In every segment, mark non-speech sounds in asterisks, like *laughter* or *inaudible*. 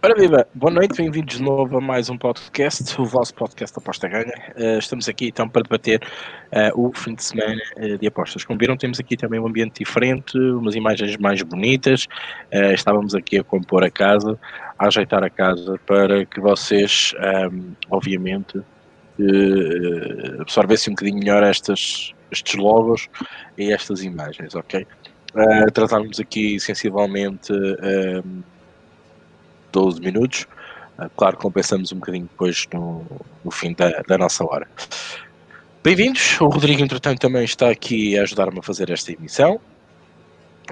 Ora viva, boa noite, bem-vindos de novo a mais um podcast, o vosso podcast Aposta Ganha. Uh, estamos aqui então para debater uh, o fim de semana uh, de apostas. Como viram, temos aqui também um ambiente diferente, umas imagens mais bonitas. estávamos aqui a compor a casa, a ajeitar a casa para que vocês, um, obviamente, absorvessem um bocadinho melhor estas, estes logos e estas imagens, ok? Tratámos aqui sensivelmente. 12 minutos. Uh, claro, compensamos um bocadinho depois no, no fim da, da nossa hora. Bem-vindos. O Rodrigo, entretanto, também está aqui a ajudar-me a fazer esta emissão.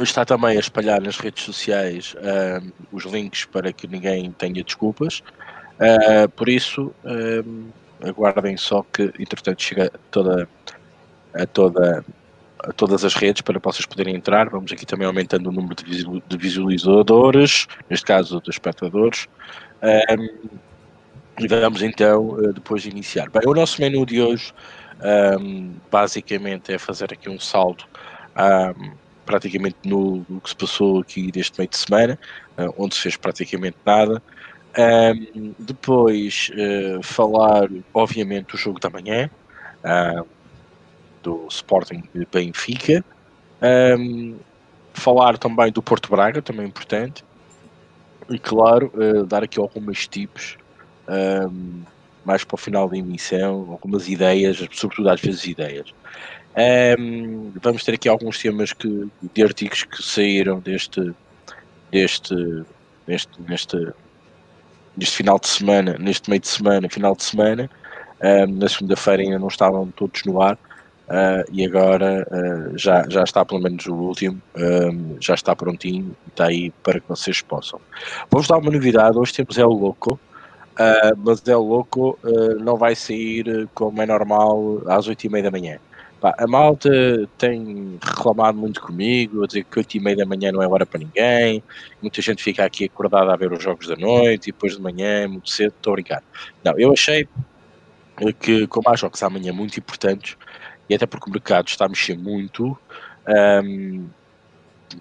Está também a espalhar nas redes sociais uh, os links para que ninguém tenha desculpas. Uh, por isso, aguardem só que, entretanto, chega toda, a toda a todas as redes para vocês poderem entrar. Vamos aqui também aumentando o número de visualizadores, neste caso de espectadores. Um, e vamos então eh, depois iniciar. Bem, o nosso menu de hoje um, basicamente é fazer aqui um salto um, praticamente no, no, que se passou aqui deste meio de semana, uh, onde se fez praticamente nada. depois uh, falar, obviamente, do jogo da manhã. Do Sporting Benfica. Um, falar também do Porto Braga, também importante. E claro, uh, dar aqui algumas tips um, mais para o final da emissão, algumas ideias, sobretudo às vezes ideias. Um, vamos ter aqui alguns temas que, de artigos que saíram deste, deste, neste, neste, neste final de semana, neste meio de semana, final de semana. Um, na segunda-feira ainda não estavam todos no ar, Uh, e agora uh, já, já está pelo menos o último, um, já está prontinho e está aí para que vocês possam. Vou-vos dar uma novidade, hoje temos El Loco, uh, mas El Loco não vai sair como é normal às 8h30 da manhã. Pá, a malta tem reclamado muito comigo, a dizer que 8h30 da manhã não é hora para ninguém, muita gente fica aqui acordada a ver os jogos da noite e depois de manhã, muito cedo, estou a brincar. Não, eu achei que como há jogos amanhã muito importantes, e até porque o mercado está a mexer muito, um,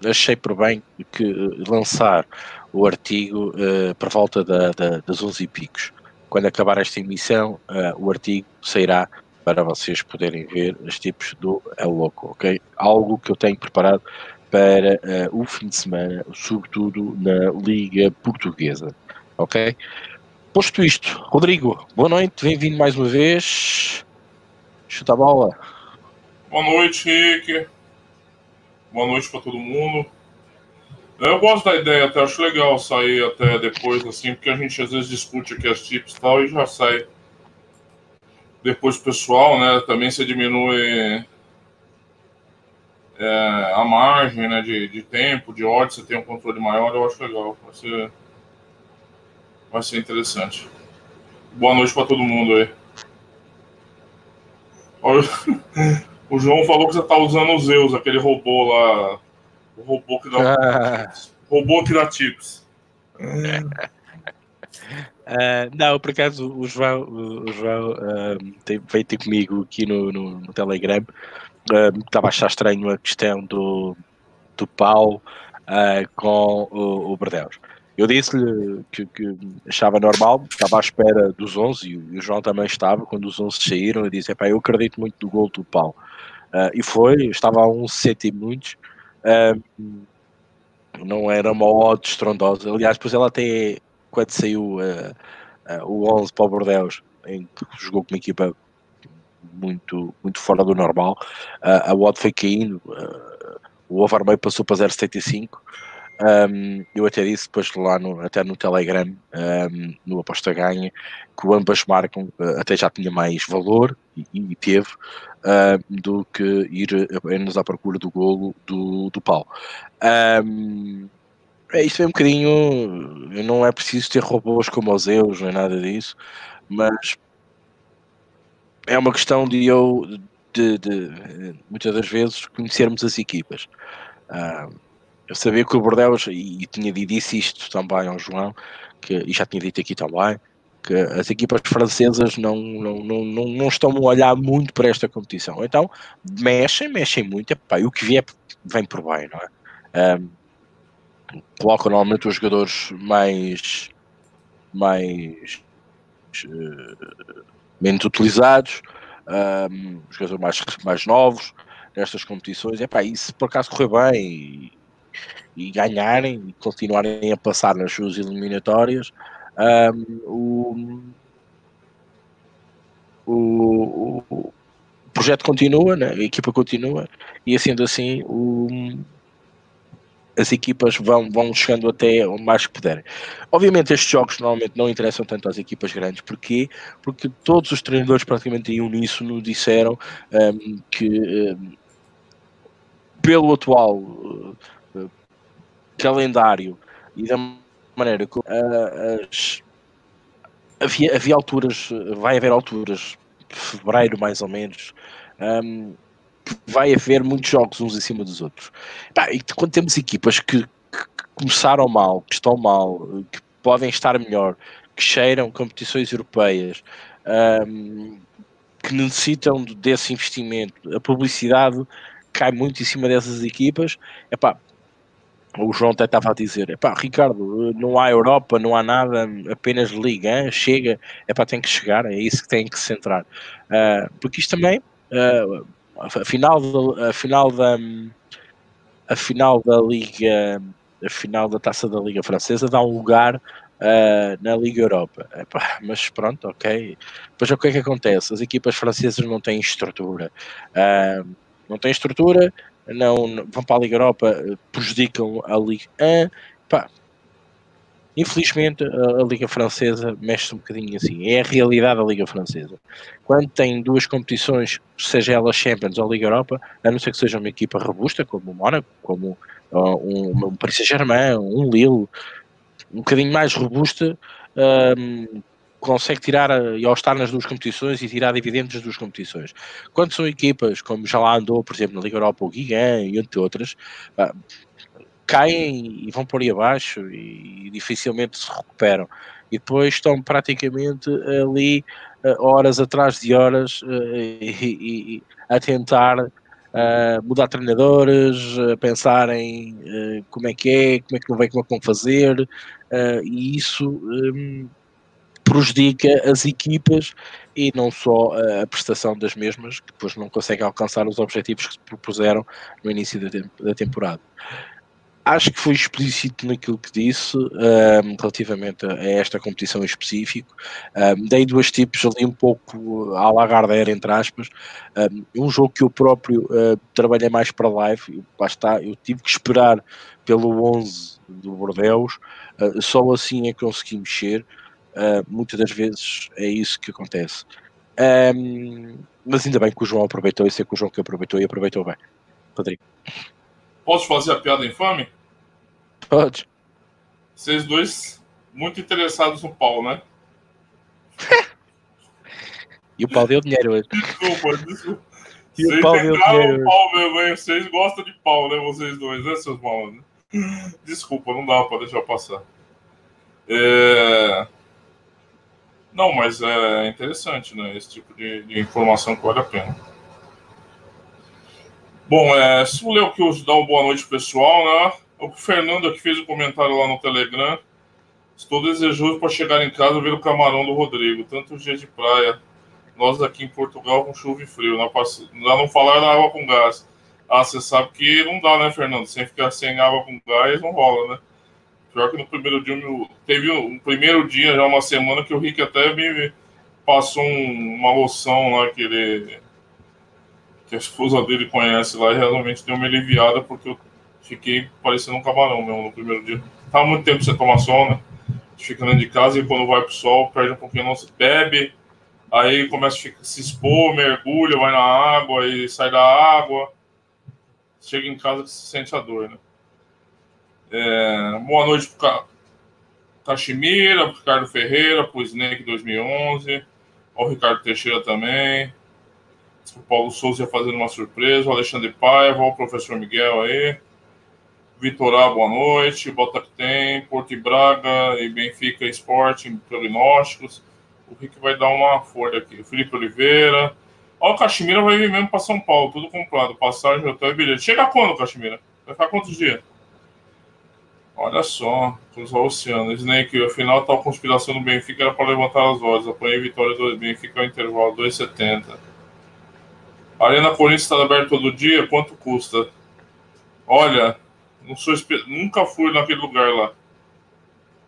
achei por bem que eh, lançar o artigo uh, por volta da, da, das 11 e picos. Quando acabar esta emissão, uh, o artigo sairá para vocês poderem ver os tipos do El Loco, ok? Algo que eu tenho preparado para uh, o fim de semana, sobretudo na Liga Portuguesa, ok? Posto isto, Rodrigo, boa noite, bem-vindo mais uma vez. Chuta a bola. Boa noite, Rick. Boa noite para todo mundo. Eu gosto da ideia, até acho legal sair até depois, assim, porque a gente às vezes discute aqui as tips e tal e já sai depois pessoal, né? Também se diminui é, a margem né, de, de tempo, de ordem, você tem um controle maior, eu acho legal. Vai ser, vai ser interessante. Boa noite para todo mundo aí. *laughs* O João falou que você tá usando o Zeus, aquele robô lá. O robô que dá. Ah. Robô que dá tips. Uh, *laughs* não, por acaso o João, o João uh, tem, veio ter comigo aqui no, no, no Telegram. Uh, estava a achar estranho a questão do, do pau com o, o. Eu disse-lhe que, que, achava normal, estava à espera dos 11 e o João também estava. Quando os 11 saíram, eu disse: eu acredito muito no gol do pau. Uh, e foi, estava a um cento e muitos. Uh, não era uma odd estrondosa. Aliás, depois ela até, quando saiu uh, o 11 para o Bordeaux, em que jogou com uma equipa muito, muito fora do normal, a odd foi caindo. o over meio passou para 0,75 um, eu até disse depois lá no, até no Telegram, um, no Aposta Ganha, que ambas marcam uh, até já tinha mais valor e, e teve do que ir apenas à procura do golo do, do pau. É, isto é um bocadinho. Não é preciso ter robôs como os Zeus, é nada disso, mas é uma questão de eu, de, de muitas das vezes, conhecermos as equipas. Eu sabia que o Bordeaux, e, tinha dito isto também ao João, que, e já tinha dito aqui também, que as equipas francesas não, não, não, não, não estão a olhar muito para esta competição. Então, mexem, mexem muito, epá, e o que vier vem por bem, não é? Um, colocam normalmente os jogadores mais mais uh, menos utilizados, um, jogadores mais, mais novos nestas competições. Epá, e se por acaso correr bem e, ganharem e continuarem a passar nas suas eliminatórias, um, o, o, o, projeto continua, né? a equipa continua, e sendo assim, o, as equipas vão, vão chegando até o mais que puderem. Obviamente, estes jogos normalmente não interessam tanto às equipas grandes, porquê? Porque todos os treinadores, praticamente em uníssono, disseram um, que, um, pelo atual calendário e da maneira que uh, as, havia, havia alturas, vai haver alturas, fevereiro mais ou menos. Um, vai haver muitos jogos uns em cima dos outros. e quando temos equipas que, que, começaram mal, que estão mal, que podem estar melhor, que cheiram competições europeias, um, que necessitam desse investimento, a publicidade cai muito em cima dessas equipas. Epá, o João até estava a dizer: epá, Ricardo, não há Europa, não há nada, apenas Liga, hein? chega, epá, tem que chegar, é isso que tem que se centrar. Uh, porque isto também, uh, a final, a final da a final da Liga a final da Taça da Liga Francesa dá um lugar uh, na Liga Europa Epá, mas pronto, ok depois o que é que acontece? As equipas francesas não têm estrutura uh, não têm estrutura não, não, vão para a Liga Europa prejudicam a Liga 1 Epá, Infelizmente, a, Liga Francesa mexe um bocadinho assim. É a realidade da Liga Francesa. Quando tem duas competições, seja ela Champions ou Liga Europa, a não ser que seja uma equipa robusta, como o Mónaco, como uh, um, um Paris Saint-Germain, um Lille, um bocadinho mais robusta, um, consegue tirar, e ao estar nas duas competições, e tirar dividendos das duas competições. Quando são equipas, como já lá andou, por exemplo, na Liga Europa, o Guigan e entre outras, caem e vão por aí abaixo e, dificilmente se recuperam. E depois estão praticamente ali uh, horas atrás de horas uh, e, e, a tentar uh, mudar treinadores, a pensar em como é que é, como é que não vem, como é que vão fazer, e isso um, prejudica as equipas e não só a prestação das mesmas, que depois não conseguem alcançar os objetivos que se propuseram no início da, da temporada acho que foi explícito naquilo que disse um, relativamente a esta competição em específico. Um, dei dois tipos ali um pouco à Lagardère, entre aspas. Um, um jogo que eu próprio uh, trabalhei mais para live, lá está, eu tive que esperar pelo 11 do Bordeus, uh, só assim é que consegui mexer. Uh, muitas das vezes é isso que acontece. mas ainda bem que o João aproveitou, e sei que o João que aproveitou e aproveitou bem. Rodrigo. Posso fazer a piada infame? Pode. Vocês dois muito interessados no pau, né? *laughs* e o pau deu dinheiro hoje. Desculpa, desculpa. *laughs* E vocês o pau deu dinheiro. pau mesmo, hein? Vocês gostam de pau, né? Vocês dois, né, seus malandros? Desculpa, não dá pra deixar passar. É... Não, mas é interessante, né? Esse tipo de, de informação que vale a pena. Bom, é, se o que dar uma boa noite pessoal, né? O Fernando aqui fez um comentário lá no Telegram. Estou desejoso para chegar em casa e ver o camarão do Rodrigo. Tanto dia de praia. Nós aqui em Portugal com chuva e frio. Não, não, não falar da água com gás. Ah, você sabe que não dá, né, Fernando? Sem ficar sem água com gás não rola, né? Pior que no primeiro dia, teve um primeiro dia, já uma semana, que o Rick até me passou um, uma loção lá que ele que a esposa dele conhece lá e realmente deu uma aliviada porque eu fiquei parecendo um camarão mesmo no primeiro dia. Tava muito tempo sem tomar sol, né? Fica dentro de casa e quando vai pro sol perde um pouquinho, não se bebe, aí começa a se expor, mergulha, vai na água e sai da água. Chega em casa que se sente a dor, né? É, boa noite pro Cachimira, pro Ricardo Ferreira, pro Snake 2011, ao Ricardo Teixeira também o Paulo Souza fazendo uma surpresa, o Alexandre Paiva, o professor Miguel aí, Vitor A, boa noite, Bota que tem, Porto e Braga e Benfica Esporte, prognósticos. O Rick vai dar uma folha aqui. Felipe Oliveira. Ó, o Caximira vai vir mesmo para São Paulo, tudo comprado. Passagem, hotel e bilhete. Chega quando, Caximira? Vai ficar quantos dias? Olha só, cruzar o oceano. Snake, afinal, tal conspiração do Benfica era para levantar as vozes. Apanhei vitória do Benfica ao intervalo 2,70. Arena Corinthians está aberta todo dia? Quanto custa? Olha, não sou nunca fui naquele lugar lá.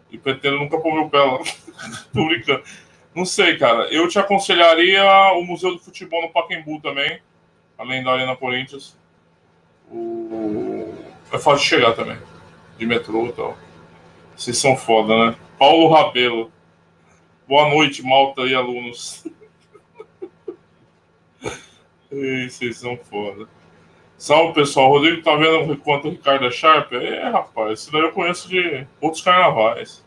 E pretendo nunca pôr meu pé lá. *laughs* Tô brincando. Não sei, cara. Eu te aconselharia o Museu do Futebol no Pacaembu também. Além da Arena Corinthians. O... É fácil de chegar também de metrô e tal. Vocês são foda, né? Paulo Rabelo. Boa noite, malta e alunos. *laughs* Ei, vocês são foda. Salve, pessoal. Rodrigo tá vendo quanto o Ricardo é Sharp? É, rapaz, isso daí eu conheço de outros carnavais.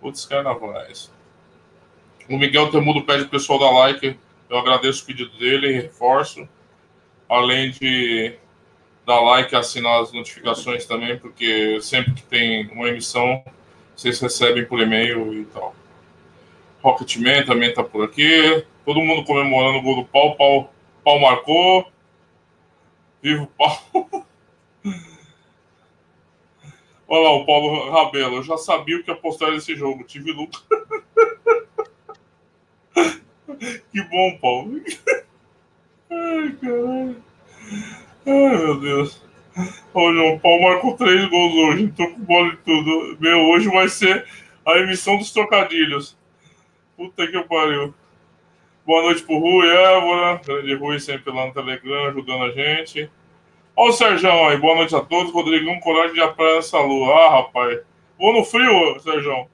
Outros carnavais. O Miguel Temudo pede pro pessoal dar like. Eu agradeço o pedido dele e reforço. Além de dar like assinar as notificações também, porque sempre que tem uma emissão, vocês recebem por e-mail e tal. Rocketman também tá por aqui. Todo mundo comemorando o gol do pau. Pau, pau marcou. Vivo pau. *laughs* Olha lá o Paulo Rabelo. Eu já sabia o que apostar nesse jogo. Tive lucro. *laughs* que bom, Paulo. *laughs* Ai, caralho. Ai, meu Deus. Ô, João Paulo marcou três gols hoje. Tô com bola de tudo. Meu, hoje vai ser a emissão dos trocadilhos. Puta que pariu. Boa noite pro Rui, Évora. Grande Rui sempre lá no Telegram ajudando a gente. Ó o Sérgio aí, boa noite a todos. Rodrigão, coragem de apanhar essa lua. Ah, rapaz. Vou no frio, Sérgio.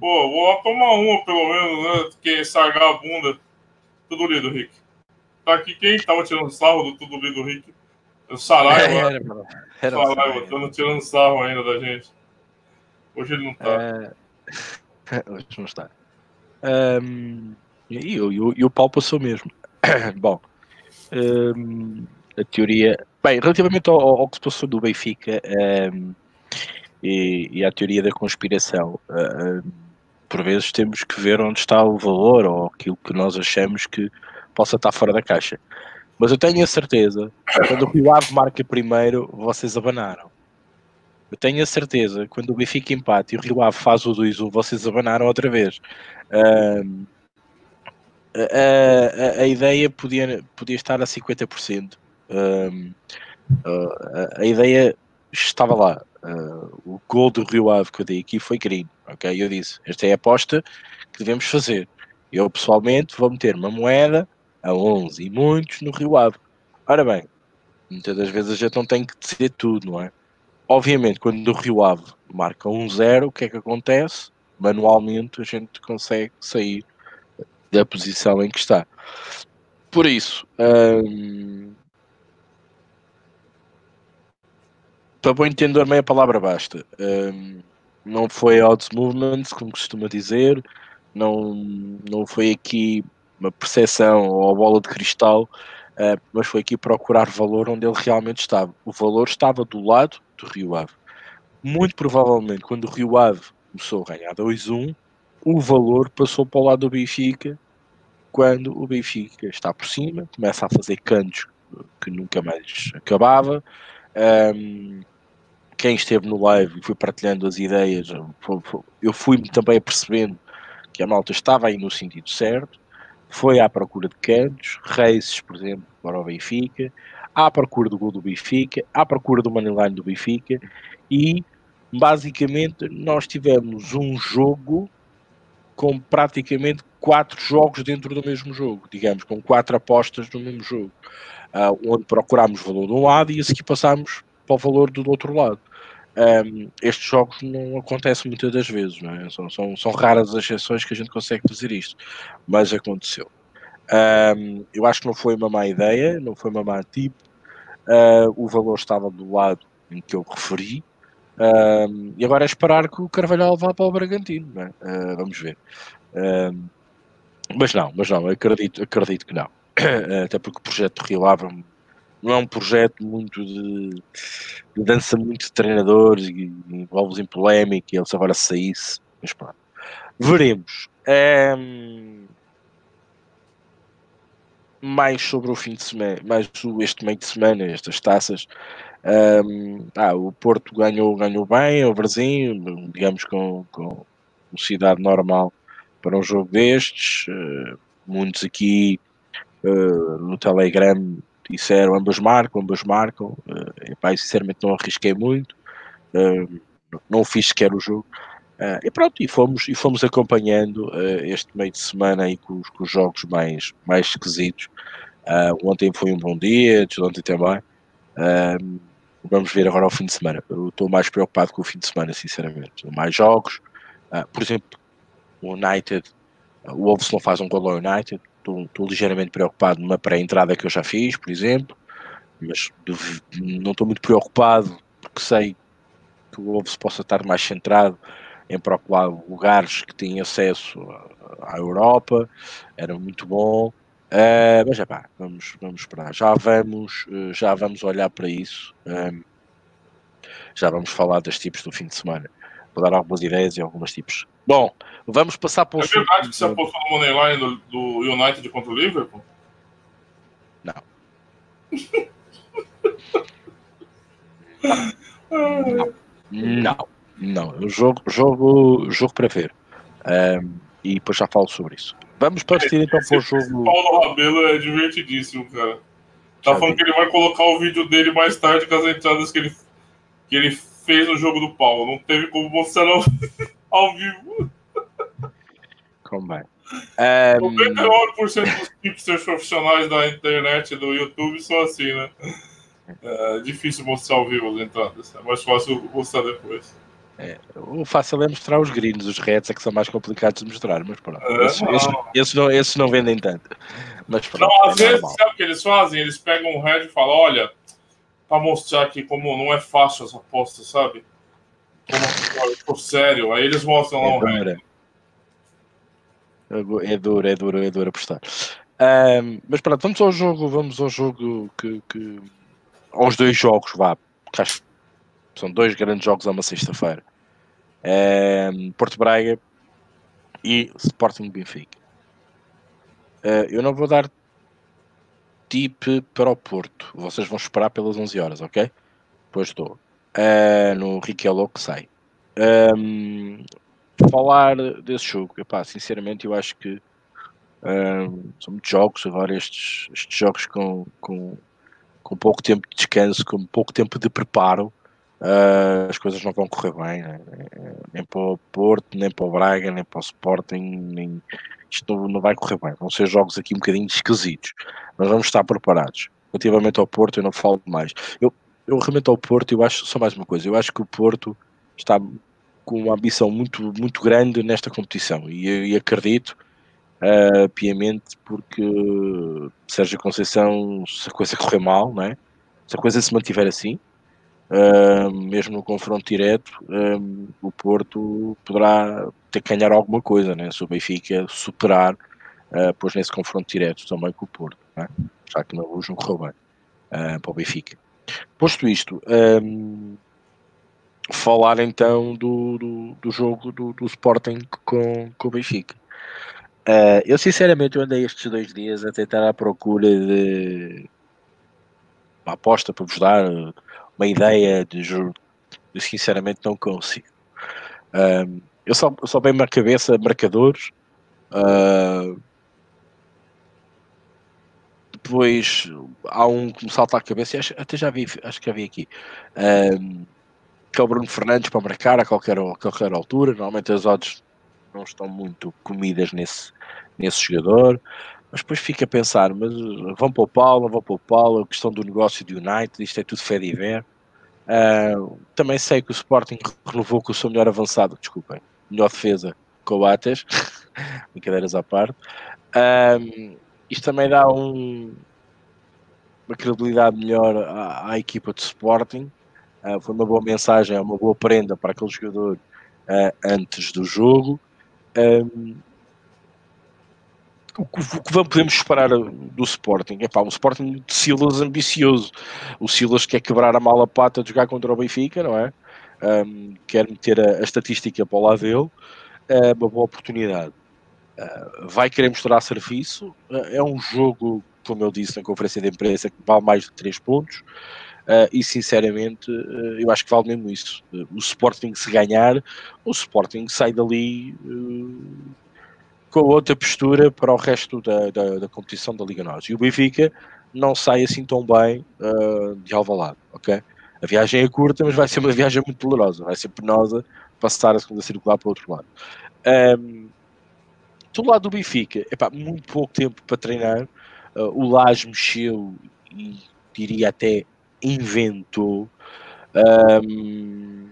Pô, vou lá tomar uma, pelo menos, né? Que sargar a bunda. Tudo lido, Rick. Tá aqui quem tava tirando sarro do tudo lido, Rick? O Saraiva. É, era, era Saraiva, estando tirando sarro ainda da gente. Hoje ele não tá. É... *laughs* Hoje não está. Um, e, e, e, o pau passou mesmo. *coughs* Bom, um, a teoria. Bem, relativamente ao, ao, que se passou do Benfica um, e, e, à teoria da conspiração, por vezes temos que ver onde está o valor ou aquilo que nós achamos que possa estar fora da caixa. Mas eu tenho a certeza, quando o Rio Ave marca primeiro, vocês abanaram. Eu tenho a certeza, quando o Benfica empate e o Rio Ave faz o 2-1, vocês abanaram outra vez. Um, a, a, a, ideia podia, podia estar a 50%. Um, a, a ideia estava lá. Uh, o gol do Rio Ave que eu dei aqui foi crime. Ok? Eu disse: esta é a aposta que devemos fazer. Eu pessoalmente vou meter uma moeda a 11 e muitos no Rio Ave. Ora bem, muitas das vezes a gente não tem que dizer tudo, não é? Obviamente, quando o Rio Ave marca 1-0, o que é que acontece? Manualmente a gente consegue sair da posição em que está. Por isso, hum, para bom entender, meia palavra basta. Hum, não foi odds movements, como costuma dizer, não, não foi aqui uma percepção ou bola de cristal, uh, mas foi aqui procurar valor onde ele realmente estava. O valor estava do lado do Rio Ave. Muito provavelmente, quando o Rio Ave começou a ganhar 2-1, o valor passou para o lado do Benfica, quando o Benfica está por cima, começa a fazer cantos que nunca mais acabava. Um, quem esteve no live e foi partilhando as ideias, eu fui-me também apercebendo que a malta estava aí no sentido certo foi à procura de cantos, races, por exemplo, para o Benfica, à procura do gol do Benfica, à procura do moneyline do Benfica e basicamente nós tivemos um jogo com praticamente quatro jogos dentro do mesmo jogo, digamos, com quatro apostas no mesmo jogo, uh, onde procurámos valor de um lado e a seguir passámos para o valor do outro lado. Um, estes jogos não acontecem muitas das vezes, é? são, são, são, raras as exceções que a gente consegue fazer isto, mas aconteceu. Um, eu acho que não foi uma má ideia, não foi uma má tipo, uh, o valor estava do lado em que eu referi, um, e agora é esperar que o Carvalhal vá para o Bragantino, é? uh, vamos ver. mas não, mas não, acredito, acredito que não, *coughs* até porque o projeto Rio Ave não é um projeto muito de, de dança muito de treinadores e envolve-os em polémica e eles agora saísse. Mas pronto. Veremos. Um, mais sobre o fim de semana, mais este meio de semana, estas taças. Um, ah, o Porto ganhou, ganhou bem, o Brasil, digamos com, com velocidade normal para um jogo destes. Uh, muitos aqui uh, no Telegram disseram ambas marcam, ambas marcam. Uh, epá, sinceramente não arrisquei muito, uh, não fiz sequer o jogo. Uh, e pronto, e fomos, e fomos acompanhando uh, este meio de semana aí com, com os jogos mais, mais esquisitos. Ontem foi um bom dia, ontem também. vamos ver agora o fim de semana. Eu estou mais preocupado com o fim de semana, sinceramente. Mais jogos. por exemplo, o United, o Wolves não faz um gol ao United. Estou ligeiramente preocupado numa pré-entrada que eu já fiz, por exemplo. Mas não estou muito preocupado porque sei que o Wolves possa estar mais centrado em procurar lugares que têm acesso à Europa, era muito bom. Uh, mas é pá, vamos, vamos esperar. Já vamos, uh, já vamos olhar para isso. Um, já vamos falar dos tipos do fim de semana. Vou dar algumas ideias e alguns tipos. Bom, vamos passar para o. É verdade que você apostou no Moneyline do, do United contra o Liverpool? Não. Não. Não, o jogo, jogo, jogo para ver. Um, e depois já falo sobre isso. Vamos partir então para o jogo. Paulo Rabelo é divertidíssimo, cara. Tá já falando vi. que ele vai colocar o vídeo dele mais tarde com as entradas que ele, que ele fez no jogo do Paulo. Não teve como mostrar ao, *laughs* ao vivo. Como é? Um... 99% dos tipsters profissionais da internet do YouTube são assim, né? É difícil mostrar ao vivo as entradas. É mais fácil mostrar depois. É, o fácil é mostrar os greens, os reds é que são mais complicados de mostrar, mas pronto. É, esses, esses, esses, não, esses não vendem tanto. Mas pronto, não, às é vezes, normal. sabe o que eles fazem? Eles pegam um red e falam: olha, para mostrar aqui como não é fácil essa aposta, sabe? Como eu sério. Aí eles mostram lá é um red. É duro, é duro, é duro apostar. Um, mas pronto, vamos ao jogo, vamos ao jogo que. que aos dois jogos, vá. Que acho são dois grandes jogos a uma sexta-feira. É, Porto Braga e Sporting Benfica. É, eu não vou dar tip para o Porto. Vocês vão esperar pelas 11 horas, ok? Pois estou. É, no Riquelme que sai. Um, falar desse jogo, epá, sinceramente eu acho que um, são muitos jogos agora estes, estes jogos com, com, com pouco tempo de descanso, com pouco tempo de preparo uh, as coisas não vão correr bem, né? nem para o Porto, nem para o Braga, nem para o Sporting, nem... isto não, vai correr bem. Vão ser jogos aqui um bocadinho esquisitos. Nós vamos estar preparados. Relativamente ao Porto, eu não falo mais. Eu, eu realmente ao Porto, eu acho só mais uma coisa, eu acho que o Porto está com uma ambição muito, muito grande nesta competição e, e acredito uh, piamente porque Sérgio Conceição, se a coisa correr mal, não é? se a coisa se mantiver assim, Uh, mesmo no confronto direto, uh, o Porto poderá ter que ganhar alguma coisa, né? se o Benfica superar, uh, pois nesse confronto direto também com o Porto, né? já que não correu bem uh, para o Benfica. Posto isto, um, falar então do, do, do jogo do, do, Sporting com, com o Benfica. Eu sinceramente andei estes dois dias a tentar à procura de uma aposta para vos dar uma ideia de jogo. Eu sinceramente não consigo. Um, eu, só, só bem na cabeça marcadores. Uh, depois há um que me salta à cabeça, acho, até já vi, acho que já vi aqui. Um, que é o Bruno Fernandes para marcar a qualquer, a qualquer altura. Normalmente as odds não estão muito comidas nesse, nesse jogador. Mas depois fica a pensar, mas vão para o Paulo, vão para o Paulo, a questão do negócio do United, isto é tudo fé de ver. Uh, também sei que o Sporting renovou com o seu melhor avançado, desculpem, melhor defesa, com o Ates, *laughs* brincadeiras à parte. Uh, isto também dá um, uma credibilidade melhor à, à equipa de Sporting. Uh, foi uma boa mensagem, é uma boa prenda para aquele jogador antes do jogo. Um, o que podemos esperar do Sporting? É pá, um Sporting de Silas ambicioso. O Silas quer quebrar a mala pata de jogar contra o Benfica, não é? Um, quer meter a, a, estatística para o lado dele. É uma boa oportunidade. Uh, vai querer mostrar serviço. Uh, é um jogo, como eu disse na conferência de imprensa, que vale mais de 3 pontos. Uh, e sinceramente, eu acho que vale mesmo isso. O Sporting se ganhar, o Sporting sai dali com outra postura para o resto da, da, da, competição da Liga Norte. E o Benfica não sai assim tão bem de Alvalade, ok? A viagem é curta, mas vai ser uma *laughs* viagem muito dolorosa, vai ser penosa passar a segunda circular para o outro lado. Um, do lado do Benfica, epá, muito pouco tempo para treinar. o Lage mexeu e diria até inventou. Um,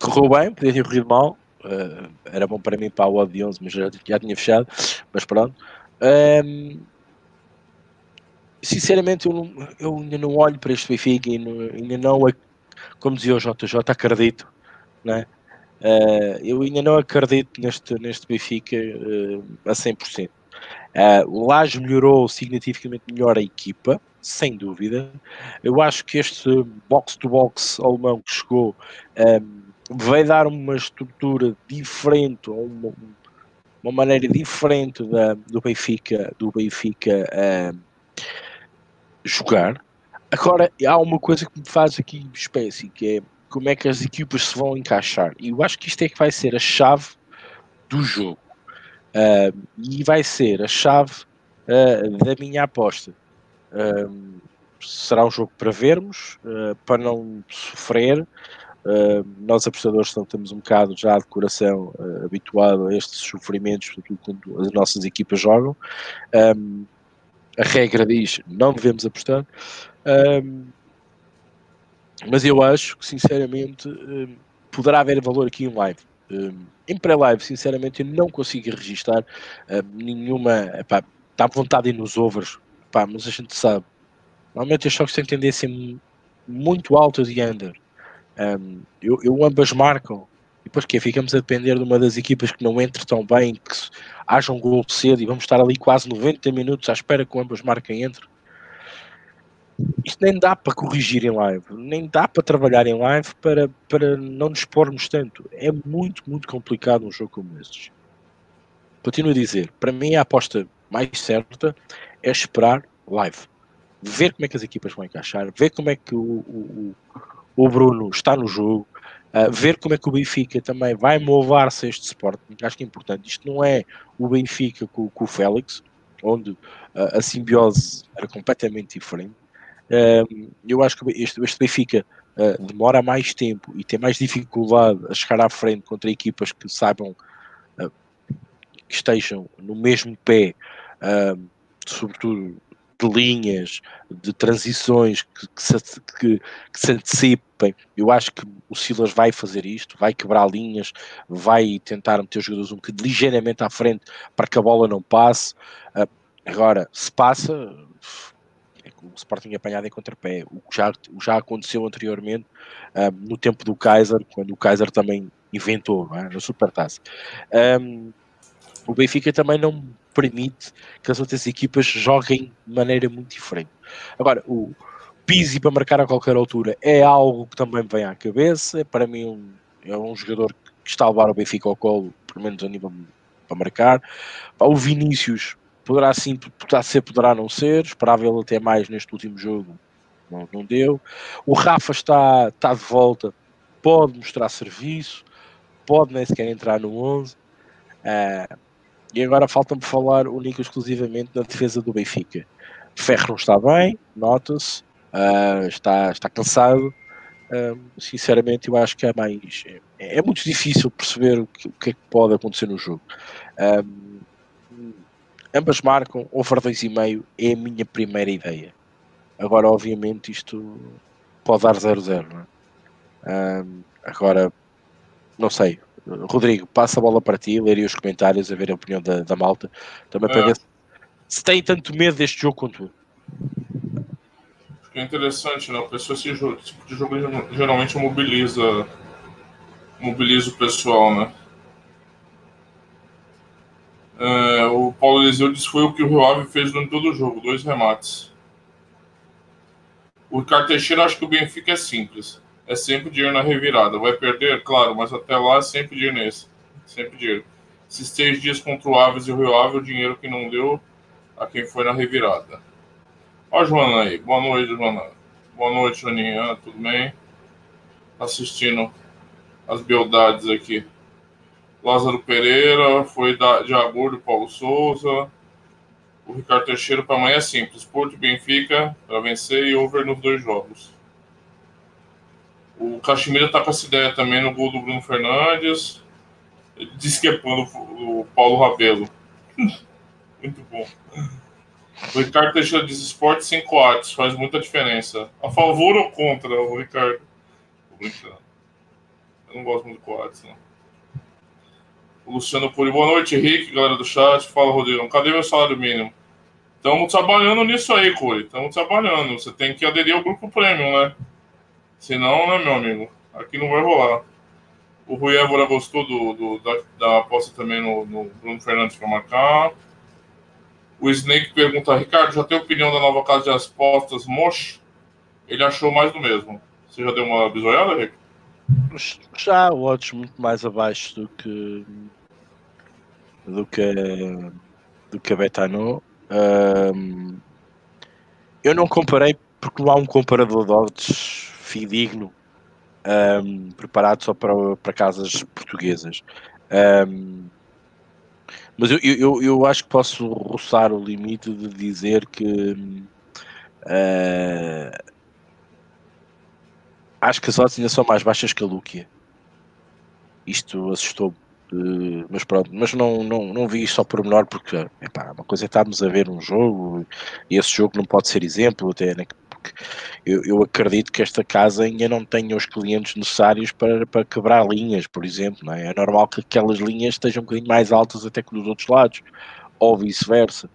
correu bem, podia ter corrido mal. Uh, era bom para mim para o de 11, mas já, já tinha fechado. Mas pronto. Um, sinceramente, eu, não, eu, ainda não olho para este Benfica e não, ainda não, como dizia o JJ, acredito. Né? Uh, eu ainda não acredito neste, neste Benfica uh, a 100%. Uh, o Laje melhorou significativamente melhor a equipa, sem dúvida. Eu acho que este box-to-box -box alemão que chegou um, vai dar uma estrutura diferente, uma, uma maneira diferente da, do Benfica, do Benfica um, jogar. Agora, há uma coisa que me faz aqui espécie, que é como é que as equipas se vão encaixar. E eu acho que isto é que vai ser a chave do jogo. Uh, e vai ser a chave uh, da minha aposta será um jogo para vermos, uh, para não sofrer. Uh, nós apostadores estamos um bocado já de coração uh, habituado a estes sofrimentos quando as nossas equipas jogam. Um, a regra diz não devemos apostar. Um, mas eu acho que sinceramente um, poderá haver valor aqui em live. em pré-live, sinceramente, eu não consigo registrar nenhuma. Epá, dá vontade de ir nos overs, pá, mas a gente sabe. Normalmente os jogos têm tendência muito alta de under. Um, eu, eu, ambas marcam. E depois que ficamos a depender de uma das equipas que não entre tão bem, que haja um gol cedo e vamos estar ali quase 90 minutos à espera que ambas marquem entre. Isto nem dá para corrigir em live, nem dá para trabalhar em live para, para não nos expormos tanto. É muito, muito complicado um jogo como estes. Continuo a dizer, para mim a aposta mais certa é esperar live. Ver como é que as equipas vão encaixar, ver como é que o Bruno está no jogo, uh, ver como é que o Benfica também vai movar-se a este suporte. Acho que é importante. Isto não é o Benfica com, com o Félix, onde uh, a simbiose era completamente diferente. Uh, eu acho que este, este Benfica demora mais tempo e tem mais dificuldade a chegar à frente contra equipas que saibam que estejam no mesmo pé sobretudo de linhas, de transições que, que, se, que, que, se, antecipem. Eu acho que o Silas vai fazer isto, vai quebrar linhas, vai tentar meter os jogadores um bocadinho ligeiramente à frente para que a bola não passe. Uh, agora, se passa, é o Sporting apanhado em contrapé. O que já, já aconteceu anteriormente uh, no tempo do Kaiser, quando o Kaiser também inventou é? na Supertaça. Um, o Benfica também não permite que as outras equipas joguem de maneira muito diferente. Agora, o Pizzi para marcar a qualquer altura é algo que também me vem à cabeça. Para mim, é um jogador que está a levar o Benfica ao colo, pelo menos a nível para marcar. O Vinícius poderá sim, poderá ser, poderá não ser. Esperava ele até mais neste último jogo, não, não deu. O Rafa está, está de volta, pode mostrar serviço, pode nem sequer entrar no 11. Uh, e agora falta-me falar único exclusivamente na defesa do Benfica. Ferro não está bem, nota-se, uh, está, está cansado. Uh, sinceramente, eu acho que é mais. É, é muito difícil perceber o que, o que, é que pode acontecer no jogo. Um, ambas marcam, over 2,5 é a minha primeira ideia. Agora, obviamente, isto pode dar 0-0, não é? Agora, não sei, Rodrigo, passa a bola para ti, lerei os comentários, a ver a opinião da, da malta, também para é. ver se tem tanto medo deste jogo quanto tu. É interessante, né? A pessoa esse tipo de jogo geralmente mobiliza, mobiliza o pessoal, né? É, o Paulo Eliseu disse foi o que o Rio Ave fez durante todo o jogo, dois remates. O Ricardo Teixeira acha que o Benfica é simples é sempre dinheiro na revirada. Vai perder? Claro, mas até lá é sempre dinheiro nesse. Sempre dinheiro. Esses três dias contra o Aves e o Rio Ave, o dinheiro que não deu a quem foi na revirada. Ó, Joana aí. Boa noite, Joana. Boa noite, Joninha. Tudo bem? Assistindo as beldades aqui. Lázaro Pereira, foi da, de Agurdo, Paulo Souza. O Ricardo Teixeira para amanhã é simples. Porto Benfica para vencer e over nos dois jogos. O Caxemira está com essa ideia também no gol do Bruno Fernandes. Disquepando o Paulo Rabelo. *laughs* Muito bom. O Ricardo Teixeira diz esporte sem coates, faz muita diferença. A favor ou contra, o Ricardo? Tô brincando. Eu não gosto muito de coates, não. O Luciano Puri, boa noite, Henrique, galera do chat. Fala, Rodrigo. Cadê meu salário mínimo? Estamos trabalhando nisso aí, Curi. Estamos trabalhando. Você tem que aderir ao grupo premium, né? Senão, né, meu amigo? Aqui não vai rolar. O Rui Évora gostou do, do da, da, aposta também no, no Bruno Fernandes para marcar. O Snake pergunta, Ricardo, já tem opinião da nova casa de apostas Mosh? Ele achou mais do mesmo. Você já deu uma bisoiada, Rick? Já o odds muito mais abaixo do que do que do que a Betano. Um, eu não comparei porque não há um comparador de odds fidedigno um, preparado só para, para casas portuguesas. Um, mas eu, eu, eu acho que posso roçar o limite de dizer que uh, acho que as odds ainda são mais baixas que a Luquia. Isto assustou-me. Uh, mas pronto, mas não, não, não vi isto só por menor porque epá, uma coisa é estarmos a ver um jogo e esse jogo não pode ser exemplo até porque eu, eu, acredito que esta casa ainda não tenha os clientes necessários para, para quebrar linhas, por exemplo. Não é? é normal que aquelas linhas estejam um bocadinho mais altas até que dos outros lados, ou vice-versa.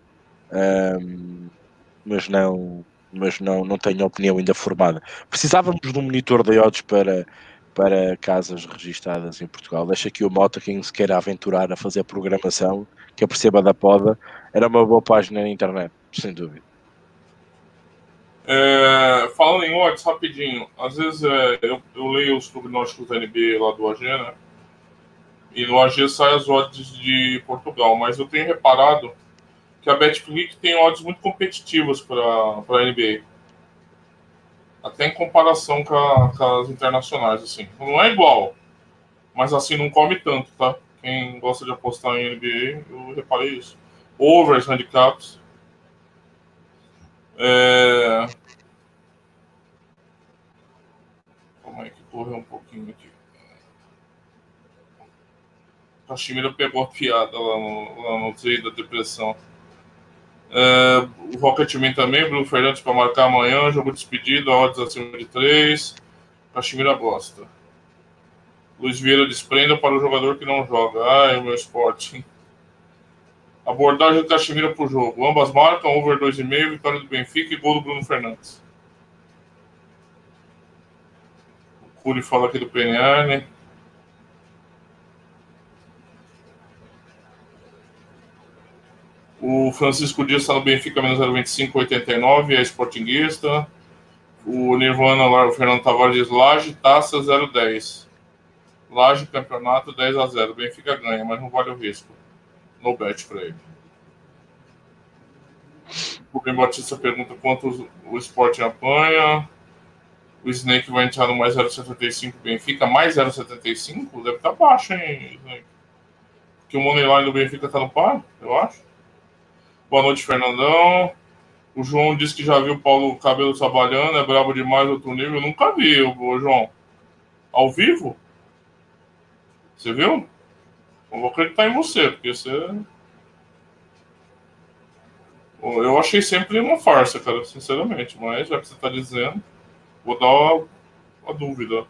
Um, mas não, mas não, não tenho opinião ainda formada. Precisávamos de um monitor de odds para, para casas registadas em Portugal. Deixa aqui o Mota, quem se queira aventurar a fazer programação, que perceba da poda, era uma boa página na internet, sem dúvida. É, falando em odds, rapidinho, às vezes é, eu, eu, leio os prognósticos da NBA lá do AG, né? E no AG sai as odds de Portugal, mas eu tenho reparado que a Betclic tem odds muito competitivas para a NBA. Até em comparação com, a, com, as internacionais, assim. Não é igual, mas assim, não come tanto, tá? Quem gosta de apostar em NBA, eu reparei isso. Overs, handicaps. É... Calma aí que correu um pouquinho aqui. A Chimira pegou a piada lá no, lá no treino da depressão. É, o Rocketman também, Bruno Fernandes para marcar amanhã, jogo despedido, odds acima de 3. Caximira gosta. Luiz Vieira desprenda para o jogador que não joga. Ah, é o meu esporte. Abordagem do Caxemira para o jogo. Ambas marcam, over 2,5, vitória do Benfica e gol do Bruno Fernandes. O Curi fala aqui do PNR. O Francisco Dias está no Benfica, menos 0,25,89, é esportinguista. O Nirvana lá, o Fernando Tavares Laje, taça 0,10. Laje, campeonato 10 a 0. Benfica ganha, mas não vale o risco no bet para ele. O Rubem Batista pergunta quanto o esporte apanha. O Snake vai entrar no mais 0,75 Benfica. Mais 0,75? Deve estar tá baixo, hein, Snake? Porque o Moneyline do Benfica está no par, eu acho. Boa noite, Fernandão. O João disse que já viu o Paulo Cabelo trabalhando, é brabo demais, outro nível. Eu nunca vi, o João. Ao vivo? Você viu? Não vou acreditar em você, porque você. Eu achei sempre uma farsa, cara, sinceramente. Mas já que você tá dizendo, vou dar uma, dúvida.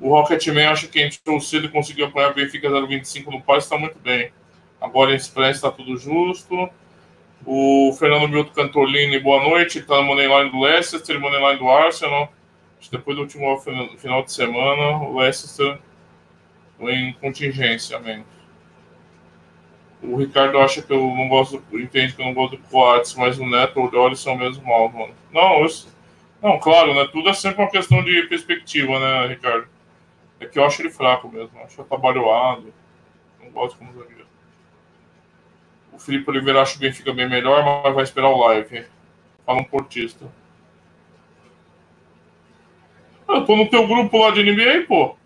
O Rocketman acha que entrou cedo e conseguiu apanhar Benfica 0,25 no Paz, está muito bem. Agora em Express está tudo justo. O Fernando Milton Cantolini, boa noite. Está no Moneyline do Leicester Moneyline do Arsenal. Depois do último final de semana, o Leicester em contingência mesmo. O Ricardo acha que eu não gosto, entende que eu não gosto do Coates, mas o Neto ou o Dolly são mesmo mal, mano. Não, eu, não, claro, né? Tudo é sempre uma questão de perspectiva, né, Ricardo? É que eu acho ele fraco mesmo, acho atabalhoado. Não gosto como zagueiro. O Felipe Oliveira acha que o Benfica bem melhor, mas vai esperar o live. Fala um portista. Eu tô no teu grupo lá de NBA, pô.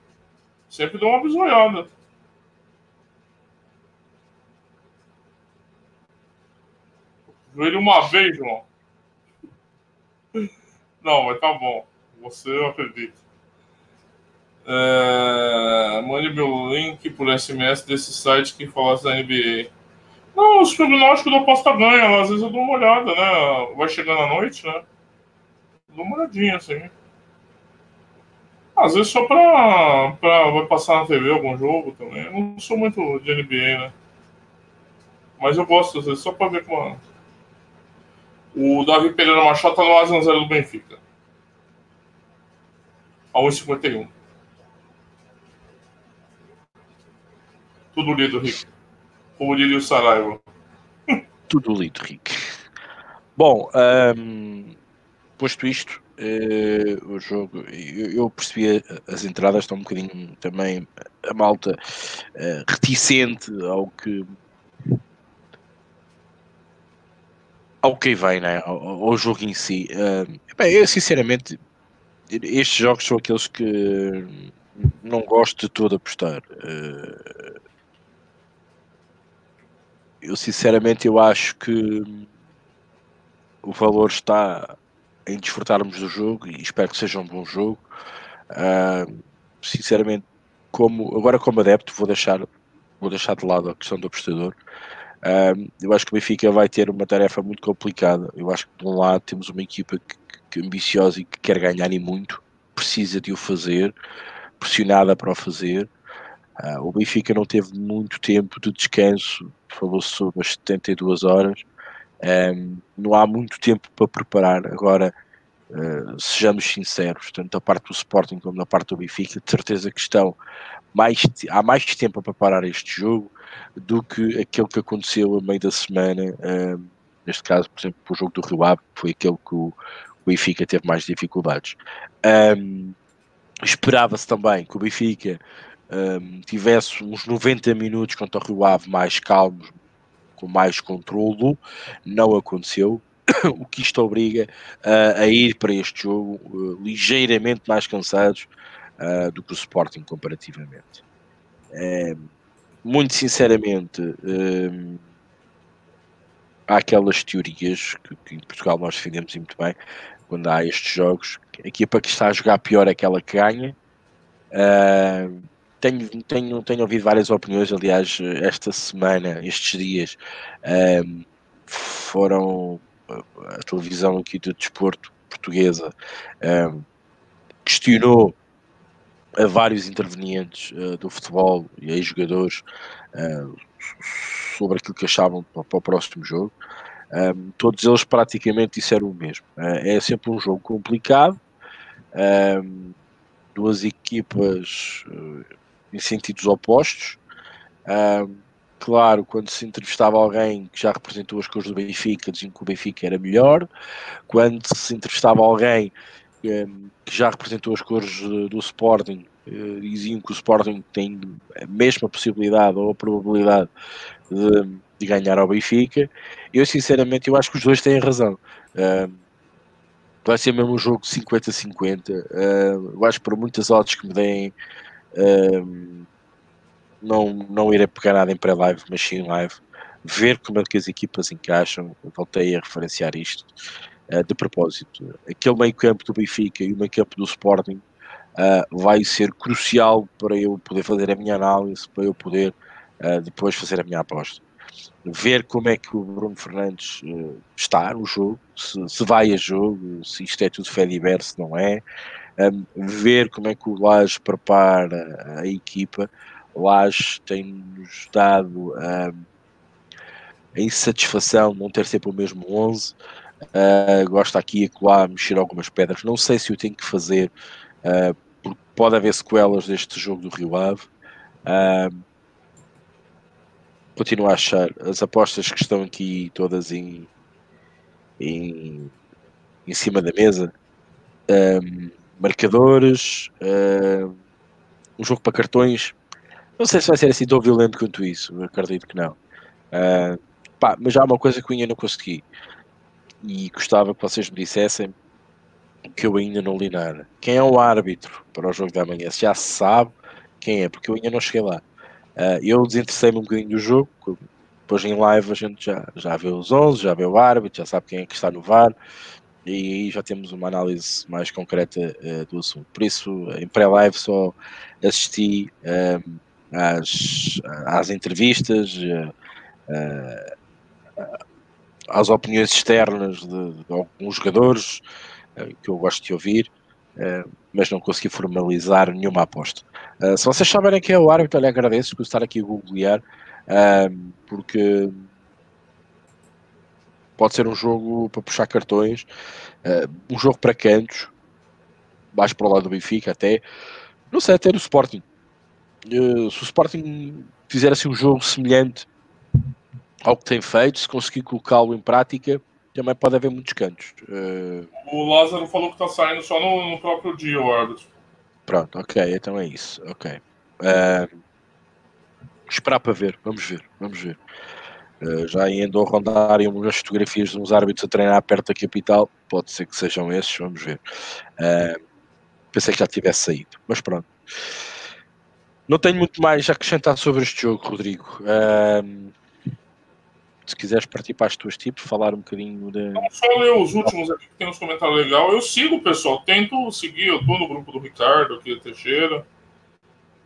Sempre dou uma bisoiada. Ele uma vez, João. Não, mas tá bom. Você eu acredito. É... Mande meu link por SMS desse site que falasse da NBA. Não, os prognósticos da aposta ganha. Às vezes eu dou uma olhada, né? Vai chegando à noite, né? Dou uma olhadinha, assim. Às vezes só pra, pra. Vai passar na TV algum jogo também. Eu não sou muito de NBA, né? Mas eu gosto, às vezes, só pra ver como. O Davi Pereira Machado tá no Asa 0 do Benfica. A 1,51. Tudo lido, Rick. Como diria o Saraiva. Tudo lido, Rick. Bom, um, posto isto, uh, o jogo, eu, eu, percebi as entradas estão um bocadinho também a malta uh, reticente ao que ao que vem, né? ao, ao jogo em si. Uh, bem, eu sinceramente, estes jogos são aqueles que não gosto de todo apostar. Eu sinceramente eu acho que o valor está em desfrutarmos do jogo e espero que seja um bom jogo. Uh, sinceramente, como agora como adepto vou deixar vou deixar de lado a questão do apostador. Uh, eu acho que o Benfica vai ter uma tarefa muito complicada. Eu acho que de um lado temos uma equipa que, que ambiciosa e que quer ganhar e muito, precisa de o fazer, pressionada para o fazer. Uh, o Benfica não teve muito tempo de descanso, falou-se sobre as 72 horas. Um, não há muito tempo para preparar. Agora, uh, sejamos sinceros, tanto da parte do Sporting como da parte do Benfica, de certeza que estão mais, há mais tempo para preparar este jogo do que aquele que aconteceu a meio da semana. Um, neste caso, por exemplo, o jogo do Rio Ave, foi aquele que o, o Benfica teve mais dificuldades. Um, Esperava-se também que o Benfica um, tivesse uns 90 minutos contra o Rio Ave mais calmos, com mais controlo, não aconteceu. *coughs* o que isto obriga uh, a ir para este jogo uh, ligeiramente mais cansados uh, do que o Sporting comparativamente. muito sinceramente, há aquelas teorias que, que, em Portugal nós defendemos muito bem quando há estes jogos. A equipa que está a jogar pior é aquela que ganha. Uh, tenho, tenho, tenho ouvido várias opiniões, aliás, esta semana, estes dias, um, foram a televisão aqui do desporto portuguesa um, questionou a vários intervenientes uh, do futebol e aí jogadores uh, sobre aquilo que achavam para, para o próximo jogo. Um, todos eles praticamente disseram o mesmo. Uh, é sempre um jogo complicado, um, duas equipas em sentidos opostos. Um, claro, quando se entrevistava alguém que já representou as cores do Benfica, diziam que o Benfica era melhor. Quando se entrevistava alguém um, que já representou as cores do Sporting, uh, diziam que o Sporting tem a mesma possibilidade ou a probabilidade de, de ganhar ao Benfica. Eu, sinceramente, eu acho que os dois têm razão. Um, vai ser mesmo um jogo 50-50. Uh, eu acho que por muitas odds que me deem um, não, não irei pegar nada em pré-live, mas sim live. Ver como é que as equipas encaixam. Voltei a referenciar isto. Uh, de propósito, aquele meio campo do Benfica e o meio campo do Sporting uh, vai ser crucial para eu poder fazer a minha análise, para eu poder uh, depois fazer a minha aposta. Ver como é que o Bruno Fernandes está no jogo, se, se, vai a jogo, se isto é tudo fé diverso, não é, um, ver como é que o Laje prepara a equipa. O Laje tem-nos dado um, a insatisfação de não ter sempre o mesmo 11. Uh, gosta aqui e colar, mexer algumas pedras. Não sei se o tenho que fazer, uh, porque pode haver sequelas deste jogo do Rio Ave. Uh, continuo a achar as apostas que estão aqui todas em, em, em cima da mesa. Um, marcadores, uh, um jogo para cartões. Não sei se vai ser assim tão violento quanto isso, acredito que não. Uh, pá, mas há uma coisa que eu ainda não consegui e gostava que vocês me dissessem que eu ainda não li nada. Quem é o árbitro para o jogo da manhã? Se já sabe quem é, porque eu ainda não cheguei lá. Uh, eu desinteressei-me um bocadinho do jogo, depois em live a gente já, já vê os 11, já vê o árbitro, já sabe quem é que está no VAR e aí já temos uma análise mais concreta uh, do assunto. Por isso, em pré-live só assisti uh, às, às entrevistas, uh, às opiniões externas de, de alguns jogadores que eu gosto de ouvir, mas não consegui formalizar nenhuma aposta. se vocês souberem quem é o árbitro, lhe agradeço por estar aqui a googlear, porque pode ser um jogo para puxar cartões, uh, um jogo para cantos, mais para o lado do Benfica até, não sei, até do Sporting. Uh, se o Sporting fizer assim um jogo semelhante ao que tem feito, se conseguir colocá-lo em prática, também pode haver muitos cantos. Uh... O Lázaro falou que está saindo só no, no, próprio dia, o árbitro. Pronto, ok, então é isso. Ok. Uh, esperar para ver, vamos ver, vamos ver. Uh, já andou a rondar umas fotografias de uns árbitros a treinar perto da capital, pode ser que sejam esses, vamos ver. Uh, pensei que já tivesse saído, mas pronto. Não tenho muito mais a acrescentar sobre este jogo, Rodrigo. Uh, se quiseres partir para as tuas tipos, falar um bocadinho de. Não, só ler os últimos aqui que tem uns comentários legais. Eu sigo, pessoal, tento seguir, eu tô no grupo do Ricardo aqui, Teixeira.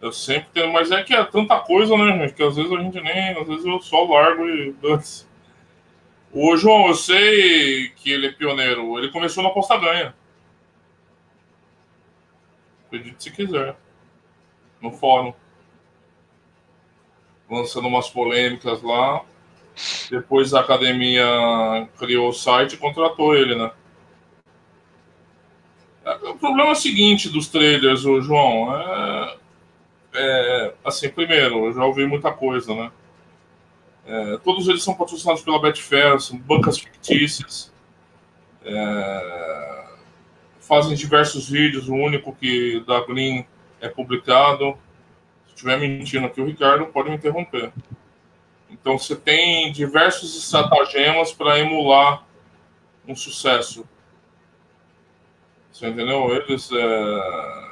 Eu sempre tenho, mas é que é tanta coisa, né, gente? Que às vezes a gente nem. Às vezes eu só largo e dance. O João, eu sei que ele é pioneiro. Ele começou na aposta ganha. Acredite se quiser. No fórum. Lançando umas polêmicas lá. Depois a academia criou o site e contratou ele, né? O problema é o seguinte dos trailers, o João. É é, assim, primeiro, eu já ouvi muita coisa, né? É, todos eles são patrocinados pela Betfair, são bancas fictícias. É, fazem diversos vídeos, o único que da Green é publicado. Se estiver mentindo aqui, o Ricardo pode me interromper. Então você tem diversos estratagemas para emular um sucesso. Você entendeu? Eles. É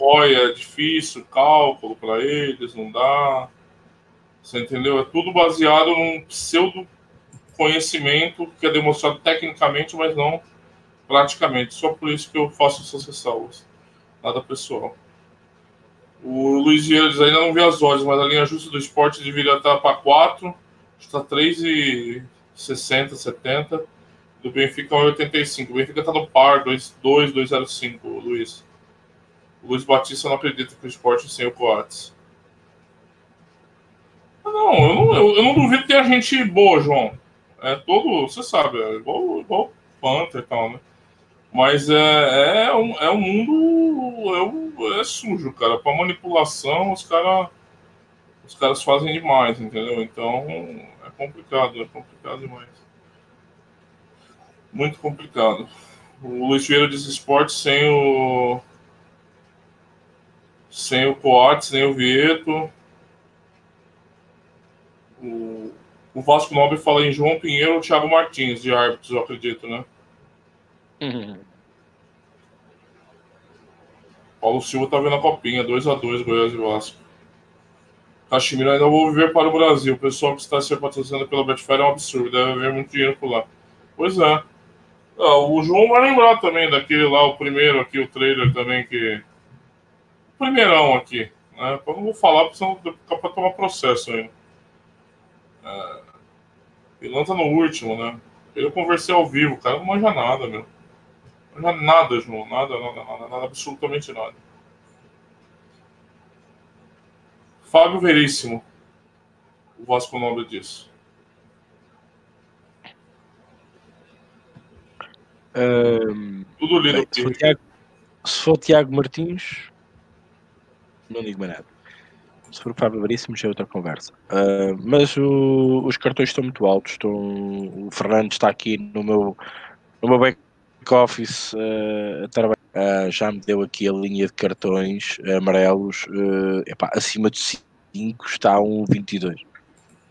ROI é difícil, cálculo para eles, não dá. Você entendeu? É tudo baseado num pseudo conhecimento que é demonstrado tecnicamente, mas não praticamente. Só por isso que eu faço essas ressalvas. Nada pessoal. O Luiz Vieira ainda não vi as odds, mas a linha justa do esporte deveria estar para 4, está 3,60, 70. Do Benfica 1,85. O Benfica está no par, 2,205, Luiz. Luiz Batista não acredita que o esporte sem o Coates. Não, eu não, eu, eu não duvido ter gente boa, João. É todo, você sabe, é igual, igual Panther e tal, né? Mas é, é, um, é um mundo é, é sujo, cara. Para manipulação, os caras os caras fazem demais, entendeu? Então é complicado, é complicado demais. Muito complicado. O Luiz Vieira diz esporte sem o sem o Coates, nem o Vieto. O, o Vasco Nobre fala em João Pinheiro ou Thiago Martins, de árbitros, eu acredito, né? Uhum. Paulo Silva tá vendo a copinha, 2x2 Goiás e Vasco. Caxemira ainda vou viver para o Brasil. O pessoal que está se patrocinando pela Betfair é um absurdo, deve haver muito dinheiro por lá. Pois é. Ah, o João vai lembrar também daquele lá, o primeiro aqui, o trailer também que primeirão aqui. Né? Eu não vou falar porque senão dá para tomar processo ainda. É, pilantra no último, né? Eu conversei ao vivo, cara não manja nada, meu. Não manja nada, João. Nada, nada, nada, nada, absolutamente nada. Fábio Veríssimo. O Vasco Nobre disso. Um, Tudo lido aqui. Se for Tiago Martins, não digo mais nada. Se for Fábio Veríssimo, já é outra conversa. Uh, mas o, os cartões estão muito altos. Estão, o Fernando está aqui no meu, no meu back-office uh, a trabalhar. Uh, já me deu aqui a linha de cartões amarelos. Epá, acima de 5 está um 22.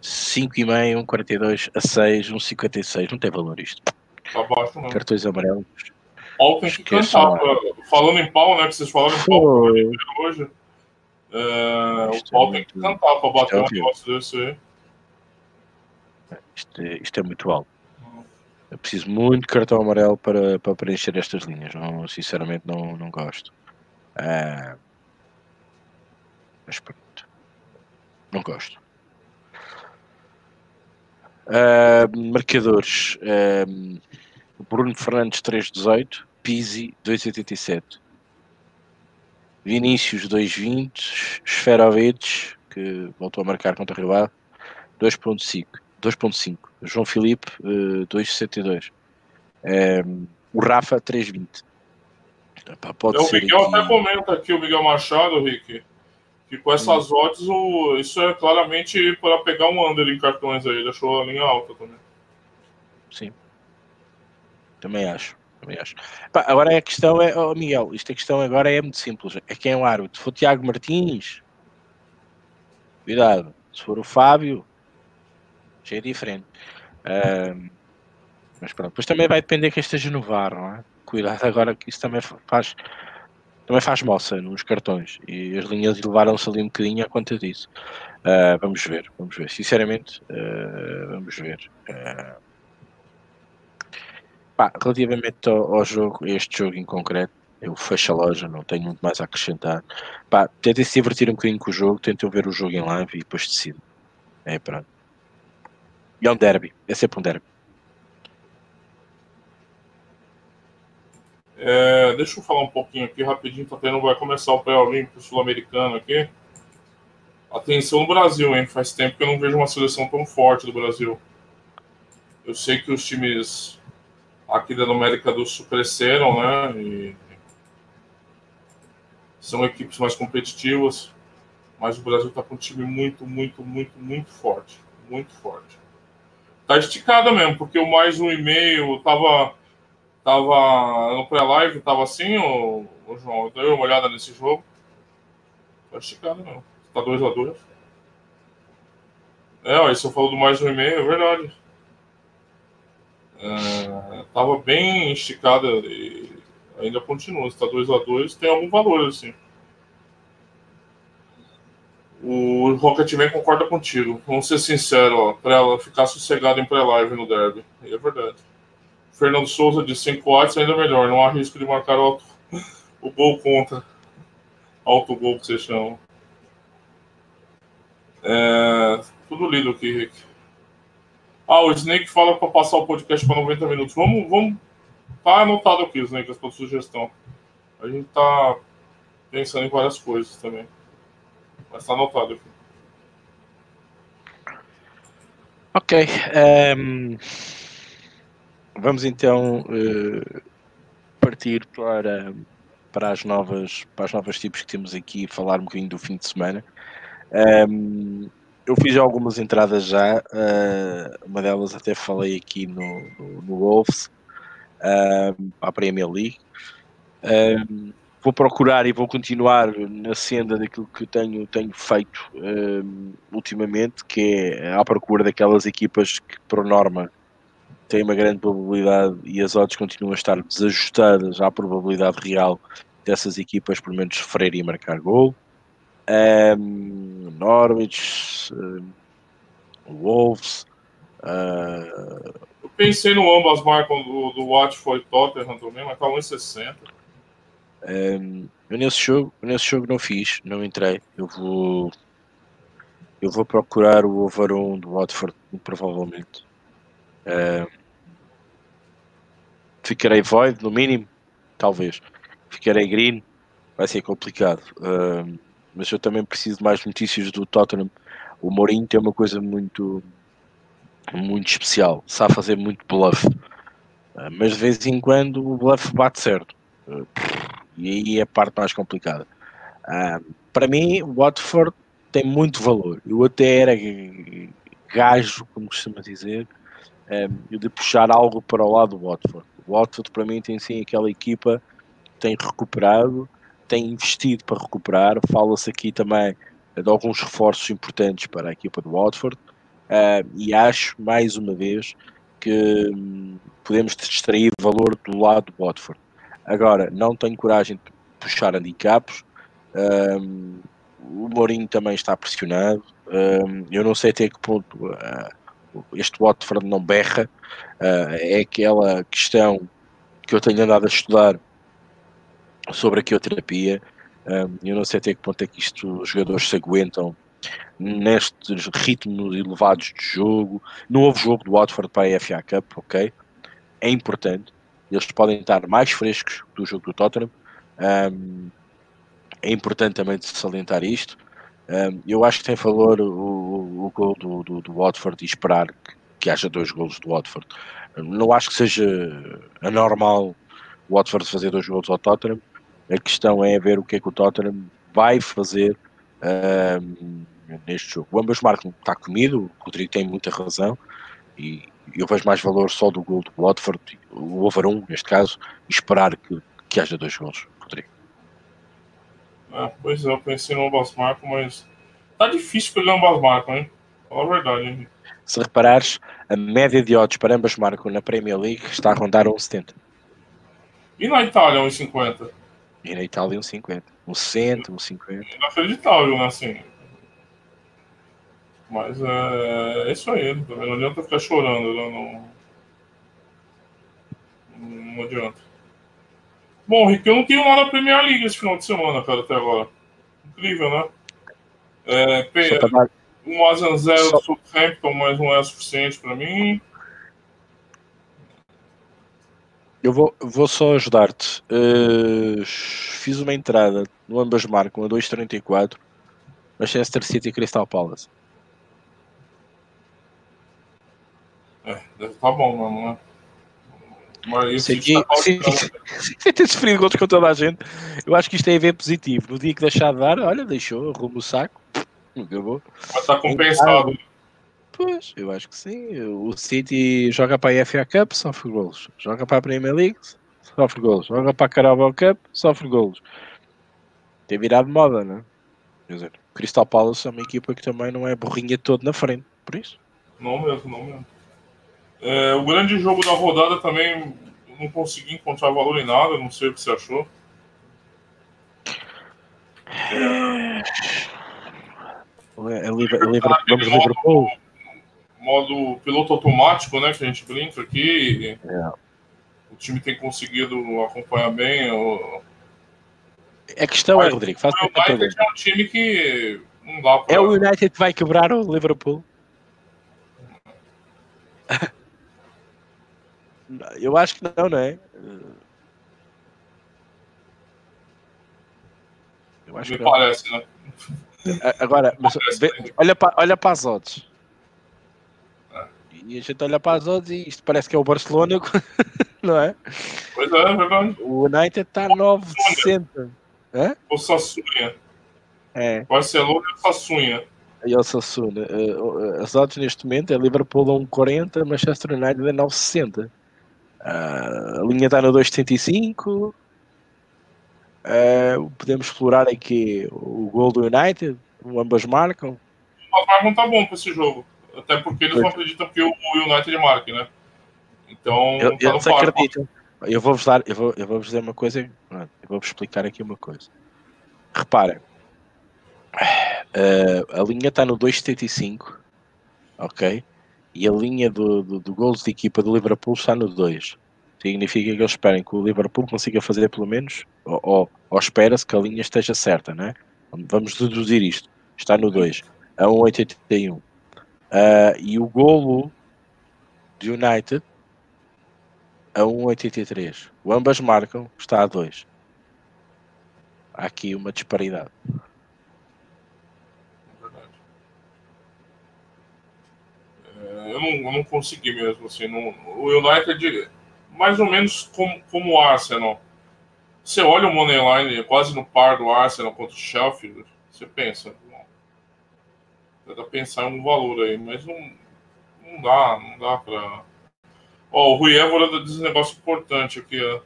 5,5, um 42, a 6, um 56. Não tem valor isto. Abaixo, não. Cartões amarelos. Pau tem que cantar. Falando em pau, né? Que vocês falaram em pau hoje. É, o pau é tem que cantar para bater é um negócio desse aí. Isto é, isto é muito alto. Eu preciso muito de cartão amarelo para, para preencher estas linhas. Não, sinceramente, não, não gosto. É... Mas pronto. Não gosto. Uh, marcadores. Uh, Bruno Fernandes 3,18. Pizzi 2,87. Vinícius 2,20. Esferovic, que voltou a marcar contra o Ave, 2,5. 2.5. João Filipe, uh, 2.62. Um, o Rafa, 3.20. Pode é, o Miguel aqui... até comenta aqui, o Miguel Machado, Rick, que com essas hum. odds, o, isso é claramente para pegar um under em cartões aí, deixou a linha alta também. Sim. Também acho. Também acho. Pá, agora a questão é, oh Miguel, isto a questão agora é muito simples. É quem é o árbitro. Se for o Tiago Martins, cuidado. Se for o Fábio, já é diferente. Mas pronto, depois também vai depender que esteja no VAR, não é? Cuidado agora que isso também faz também faz moça nos cartões e as linhas levaram-se ali um bocadinho a conta disso. Uh, vamos ver, vamos ver. Sinceramente, uh, vamos ver. Uh, pá, relativamente ao, ao, jogo, este jogo em concreto, eu fecho a loja, não tenho muito mais a acrescentar. Pá, tentem se divertir um bocadinho com o jogo, tentem ver o jogo em live e depois decidem. É pronto. E é um derby, é sempre um derby. É, deixa eu falar um pouquinho aqui rapidinho, tá tendo, vai começar o pré-olímpico sul-americano aqui. Atenção no Brasil, hein? Faz tempo que eu não vejo uma seleção tão forte do Brasil. Eu sei que os times aqui da América do Sul cresceram, né? E são equipes mais competitivas, mas o Brasil está com um time muito, muito, muito, muito forte. Muito forte tá esticada mesmo, porque o mais um e-mail tava, tava no pré-live, tava assim, o, o João, deu uma olhada nesse jogo. Tá esticada mesmo. Tá 2 a 2 É, ó, isso eu falo do mais um e-mail, é verdade. É, tava bem esticada e ainda continua. Está 2 a 2 tem algum valor, assim. O Rocketman concorda contigo. Vamos ser sinceros, para ela ficar sossegada em pré-live no derby. E é verdade. Fernando Souza de 5 watts ainda melhor. Não há risco de marcar o, *laughs* o gol contra. Alto gol que você chama. É, tudo lido aqui, Rick. Ah, o Snake fala para passar o podcast para 90 minutos. Vamos, vamos. Tá anotado aqui, Snake, essa sugestão. A gente tá pensando em várias coisas também. Mas está anotado aqui. Ok. Um, ehm, vamos então uh, partir para, para, as novas, para as novas tipos que temos aqui, falar um bocadinho do fim de semana. Um, ehm, eu fiz algumas entradas já, uh, uma delas até falei aqui no, no, no Wolves, uh, a Premier League. Um, vou procurar e vou continuar na senda daquilo que tenho, tenho feito um, ultimamente, que é à procura daquelas equipas que, por norma, têm uma grande probabilidade e as odds continuam a estar desajustadas à probabilidade real dessas equipas, pelo menos, sofrerem e marcar gol. Um, Norwich, um, Wolves. Uh... Eu pensei no ambas marcam do, do Watford Tottenham também, mas tá 1,60. Um, eu nesse jogo, nesse jogo não fiz, não entrei. Eu vou eu vou procurar o over 1 do Watford, provavelmente. Um, ficarei void, no mínimo, talvez. Ficarei green, vai ser complicado. Um, mas eu também preciso mais notícias do Tottenham. O Mourinho tem uma coisa muito muito especial, sabe fazer muito bluff. mas de vez em quando o bluff bate certo. Uh, e aí é a parte mais complicada. Uh, para mim, o Watford tem muito valor. Eu até era gajo, como costuma dizer, de puxar algo para o lado do Watford. O Watford, para mim, tem sim aquela equipa que tem recuperado, tem investido para recuperar. Fala-se aqui também de alguns reforços importantes para a equipa do Watford. Uh, e acho, mais uma vez, que um, podemos extrair valor do lado do Watford. Agora, não tenho coragem de puxar handicaps. Um, o Mourinho também está pressionado. Um, eu não sei até que ponto uh, este Watford não berra. Uh, é aquela questão que eu tenho andado a estudar sobre a quioterapia. Eu não sei até que ponto é que isto os jogadores se aguentam nestes ritmos elevados de jogo. Não houve jogo do Watford para a FA Cup, ok? É importante. Eles podem estar mais frescos do jogo do Tottenham. É importante também salientar isto. Eu acho que tem valor o, o gol do, do, do, Watford e esperar que, que haja dois golos do Watford. Não acho que seja anormal o Watford fazer dois gols ao Tottenham. A questão é ver o que é que o Tottenham vai fazer um, neste jogo. O ambas marcam está comido, o Rodrigo tem muita razão e eu vejo mais valor só do gol do Watford, o over 1 neste caso, e esperar que, que haja dois gols, Rodrigo. É, pois é, eu pensei no ambas marcam, mas tá difícil pegar ambas marcam, hein? Fala a verdade, hein? Se reparares, a média de odds para ambas marcam na Premier League está a rondar 1,70. E na Itália, 1,50? E na Itália, 1,50. 1,60, 1,50. Inacreditável, né? Assim, mas é, é isso aí, também não adianta ficar chorando, né? não, não adianta. Bom, Rick, eu não tenho nada da Premier League esse final de semana, cara, até agora. Incrível, né? É, P... Um Asian Zero Só... Southampton, mas não é suficiente para mim. Eu vou, vou só ajudar-te. Uh, fiz uma entrada no ambas marcam a 2.34 Manchester City e Crystal Palace. É, deve tá bom mesmo, né? Mas isso aqui, sem ter sofrido gols com toda a gente, eu acho que isto é ver positivo. No dia que deixar de dar, olha, deixou, arruma o saco, acabou. Mas está compensado. Pois, eu acho que sim. O City joga para a FA Cup, sofre golos. Joga para a Premier League, sofre golos. Joga para a Carabao Cup, sofre golos. Tem virado moda, né? Quer dizer, Crystal Palace é uma equipa que também não é burrinha todo na frente, por isso. Não mesmo, não mesmo. É, o grande jogo da rodada também não consegui encontrar valor em nada, não sei o que você achou. É, é, é, vamos Liverpool. Modo piloto automático, né? Que a gente brinca aqui. É. O time tem conseguido acompanhar bem. O... A questão Mas, é, Rodrigo, faz o United é um time que não dá pra... É o United que vai quebrar o Liverpool. *laughs* Eu acho que não, não é? Eu acho Me que parece, não. né? Agora, mas, olha, para, olha para as odds. É. E a gente olha para as odds e isto parece que é o Barcelona, *laughs* não é? Pois é, é verdade. O United está a 9,60. O Sassunha. É. Barcelona e o Sassunha. E o Sassuna. Eh, as odds neste momento é Liverpool a 1,40, Manchester United a 9,60. Uh, a linha está no 2,75. Uh, podemos explorar aqui o gol do United, ambas marcam. O marcam tá bom para esse jogo, até porque eles não acreditam que o United marque, né? Então, eu, tá eles acreditam. Eu vou-vos dar, eu vou, eu vou dizer uma coisa, eu vou-vos explicar aqui uma coisa. Reparem, uh, a linha está no 2,75, ok? e a linha do, do, do gols de equipa do Liverpool está no 2. Significa que eles esperem que o Liverpool consiga fazer pelo menos, ou, ou, ou espera-se que a linha esteja certa, né? Vamos deduzir isto. Está no 2, a 1,81. Uh, e o golo de United a 1,83. O ambas marcam, está a 2. Há aqui uma disparidade. eu não, eu não consegui mesmo. Assim, não, o United, mais ou menos como, como o Arsenal. Você olha o Moneyline quase no par do Arsenal contra o Sheffield, você pensa, dá pra pensar em um valor aí, mas não, não dá, não dá pra. Ó, o Rui Évora diz um negócio importante aqui, ó.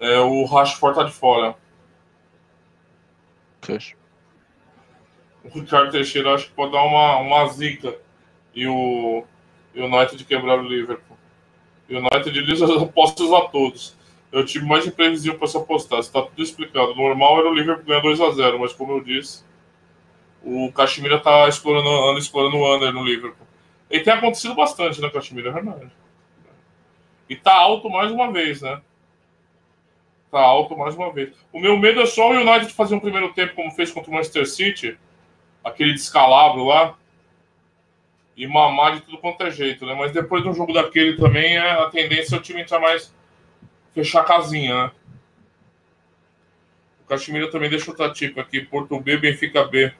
É, o Rashford tá de fora. Fecha o Ricardo Teixeira acho que pode dar uma, uma zica e o, United quebrar o Liverpool. E o United diz as *laughs* apostas a todos. é o time mais imprevisível para se apostar. Está tudo explicado. Normal era o Liverpool ganhar 2x0, mas como eu disse, o Caxemira está explorando, explorando o under no Liverpool. E tem acontecido bastante, né, Caxemira? É verdade. E tá alto mais uma vez, né? Tá alto mais uma vez. O meu medo é só o United fazer um primeiro tempo como fez contra o Manchester City, aquele descalabro lá, e mamar de tudo quanto é jeito, né? Mas depois de um jogo daquele também, é, a tendência é o time entrar mais. fechar a casinha, né? O Caxemira também deixa o tipo aqui: Porto B, Benfica B.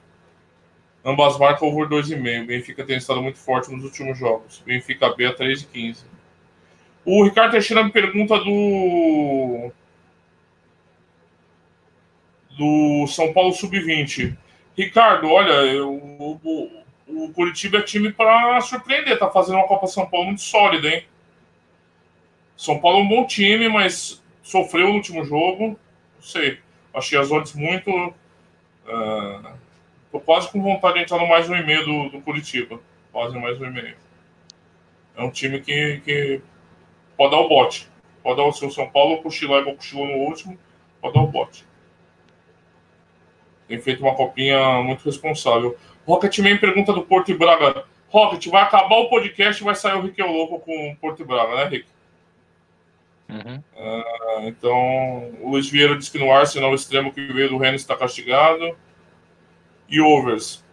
Ambas marcam over 2,5. Benfica tem estado muito forte nos últimos jogos. Benfica B a 3,15. O Ricardo Teixeira me pergunta do. Do São Paulo Sub-20. Ricardo, olha, eu, o, o Curitiba é time para surpreender. Tá fazendo uma Copa São Paulo muito sólida, hein? São Paulo é um bom time, mas sofreu no último jogo. Não sei. Achei as odds muito. Uh, tô quase com vontade de entrar no mais um e meio do, do Curitiba. Quase mais um e meio. É um time que, que pode dar o bote. Pode dar o seu São Paulo, cochilar igual cochilou no último, pode dar o bote. Tem feito uma copinha muito responsável. Rocketman pergunta do Porto e Braga. Rocket, vai acabar o podcast e vai sair o Rick Louco com o Porto e Braga, né, Rick? Uhum. Uh, então, o Luiz Vieira diz que no Arsenal o extremo que veio do Rennes está castigado. E overs.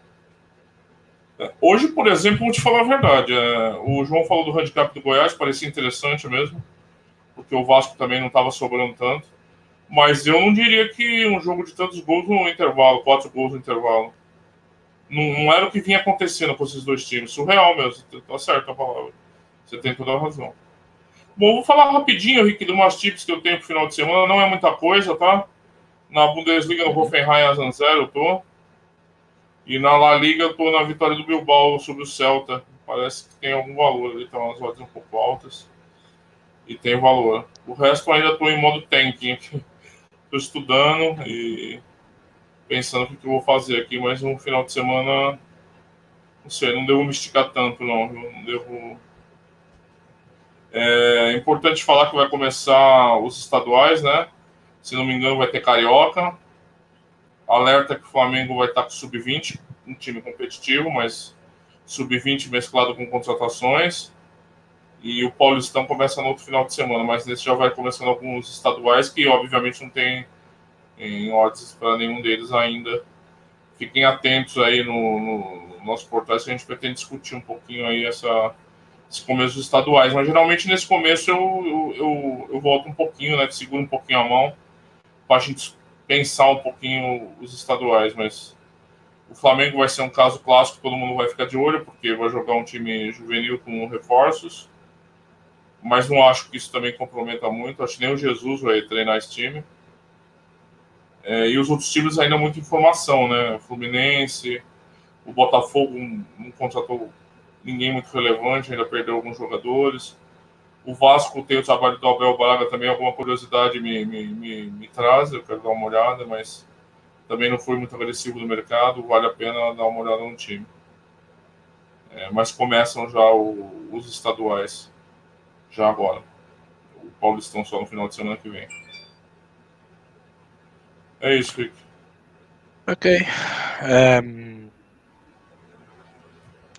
Hoje, por exemplo, vou te falar a verdade. É, o João falou do handicap do Goiás, parecia interessante mesmo, porque o Vasco também não estava sobrando tanto. Mas eu não diria que um jogo de tantos gols no intervalo, quatro gols no intervalo. Não, não era o que vinha acontecendo com esses dois times. Surreal mesmo, tá certo a palavra. Você tem toda a razão. Bom, vou falar rapidinho, Rick, de umas tips que eu tenho pro final de semana. Não é muita coisa, tá? Na Bundesliga, no Hoffenheim, a 0 eu tô. E na La Liga eu na vitória do Bilbao sobre o Celta. Parece que tem algum valor ali, tá umas odds um pouco altas. E tem valor. O resto ainda tô em modo tanking *laughs* aqui. Estudando e pensando o que, eu vou fazer aqui, mas um final de semana. Não sei, não devo me esticar tanto, não. Não devo. É importante falar que vai começar os estaduais, né? Se não me engano, vai ter Carioca, Alerta que o Flamengo vai estar com sub-20, um time competitivo, mas sub-20 mesclado com contratações. E o Paulistão começa no outro final de semana, mas nesse já vai começando alguns estaduais que, obviamente, não tem em odds para nenhum deles ainda. Fiquem atentos aí no, no, nosso portal, que a gente pretende discutir um pouquinho aí essa, esse começo dos estaduais. Mas geralmente nesse começo eu, eu, eu, eu volto um pouquinho, né? Seguro um pouquinho a mão para a gente pensar um pouquinho os estaduais, mas o Flamengo vai ser um caso clássico, todo mundo vai ficar de olho, porque vai jogar um time juvenil com reforços, mas não acho que isso também comprometa muito, acho que nem o Jesus vai treinar esse time. É, e os outros times ainda muita informação, né? Fluminense, o Botafogo não contratou ninguém muito relevante, ainda perdeu alguns jogadores. O Vasco tem o trabalho do Abel Braga também, alguma curiosidade me, me, me, me traz, eu quero dar uma olhada, mas também não foi muito agressivo no mercado, vale a pena dar uma olhada no time. É, mas começam já o, os estaduais, já agora. O Paulistão só no final de semana que vem. É isso, Rick. Ok. Um,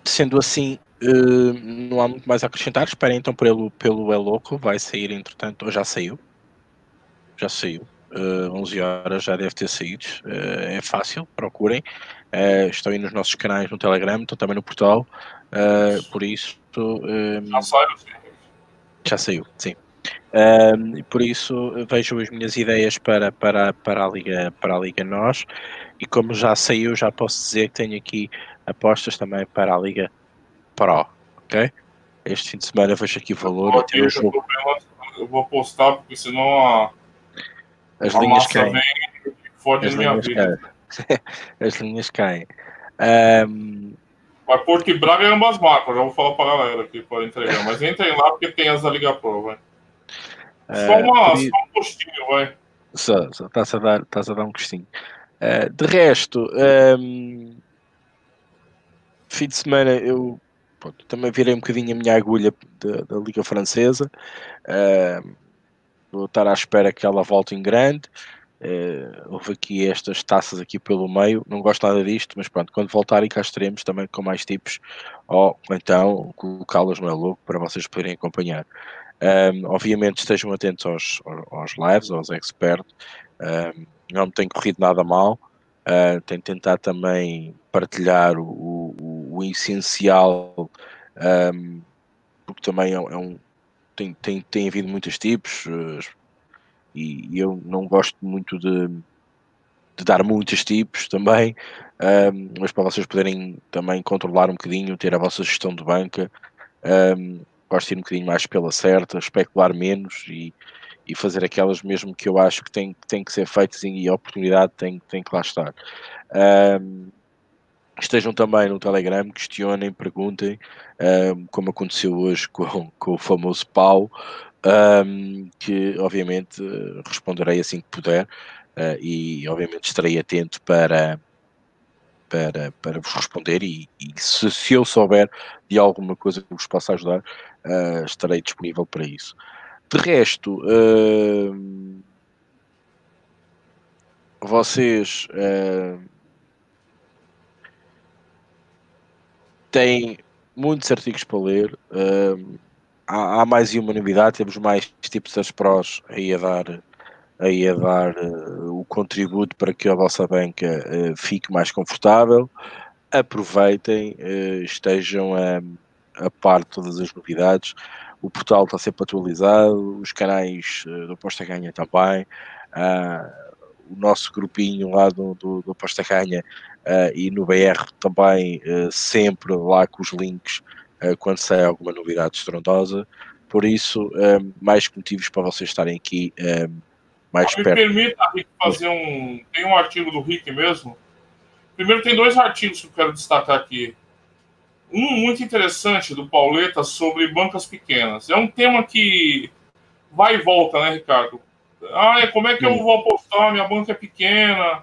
sendo assim, Uh, não há muito mais a acrescentar. Esperem então pelo, pelo É Louco. Vai sair, entretanto, ou já saiu. Já saiu. Uh, 11 horas já deve ter saído. Uh, é fácil, procurem. Estão aí nos nossos canais no Telegram, estão também no portal. Por isso. já saiu, sim. Já saiu, sim. e por isso vejo as minhas ideias para, para, para, a Liga, para a Liga Nós. E como já saiu, já posso dizer que tenho aqui apostas também para a Liga Pro, ok? Este fim de semana vejo aqui valor eu, o jogo. Eu vou postar porque senão a, as a linhas caem. Vem, fode as minha vida. Caem. *laughs* as linhas caem. Um... Vai Porto e Braga e ambas marcas, já vou falar pra galera aqui para entregar. Mas entrem lá porque tem as da Liga Pro, vai. Só, uh, uma, só um postinho, vai. Só, só estás a, dar, a dar um gostinho. Uh, de resto, um... fim de semana eu pronto, também virei um bocadinho a minha agulha da, da Liga Francesa. Uh, vou estar à espera que ela volte em grande. Uh, houve aqui estas taças aqui pelo meio, não gosto nada disto, mas pronto, quando voltarem cá estaremos também com mais tipos, ou então colocá-las no é louco para vocês poderem acompanhar. Um, obviamente estejam atentos aos, aos lives, aos experts, um, não tem corrido nada mal, uh, tenho tentado também partilhar o, o, essencial, um, porque também é, é um, tem, tem, tem havido muitos tipos, uh, e, e eu não gosto muito de, de dar muitos tipos também, um, mas para vocês poderem também controlar um bocadinho, ter a vossa gestão de banca, um, gosto de ir um bocadinho mais pela certa, especular menos e, e fazer aquelas mesmo que eu acho que tem, tem que ser feitas e a oportunidade tem, tem que lá estar. Um, estejam também no Telegram, questionem, perguntem, um, como aconteceu hoje com, com o famoso Pau, um, que obviamente responderei assim que puder uh, e obviamente estarei atento para, para, para vos responder e, e se, se, eu souber de alguma coisa que vos possa ajudar, uh, estarei disponível para isso. De resto, uh, vocês têm muitos artigos para ler há, há, mais uma novidade, temos mais tipos das prós aí a dar, aí a dar uh, o contributo para que a vossa banca uh, fique mais confortável. Aproveitem, uh, estejam a, a par de todas as novidades. O portal está sempre atualizado, os canais do Aposta Ganha também. o nosso grupinho lá do, do, do Aposta Ganha e no BR também sempre lá com os links uh, quando sai alguma novidade estrondosa. Por isso, mais motivos para vocês estarem aqui mais Me perto. Me permita, Rick, fazer um. Tem um artigo do Rick mesmo. Primeiro, tem dois artigos que eu quero destacar aqui. Um muito interessante do Pauleta sobre bancas pequenas. É um tema que vai e volta, né, Ricardo? Ah, como é que eu vou apostar? Minha banca é pequena.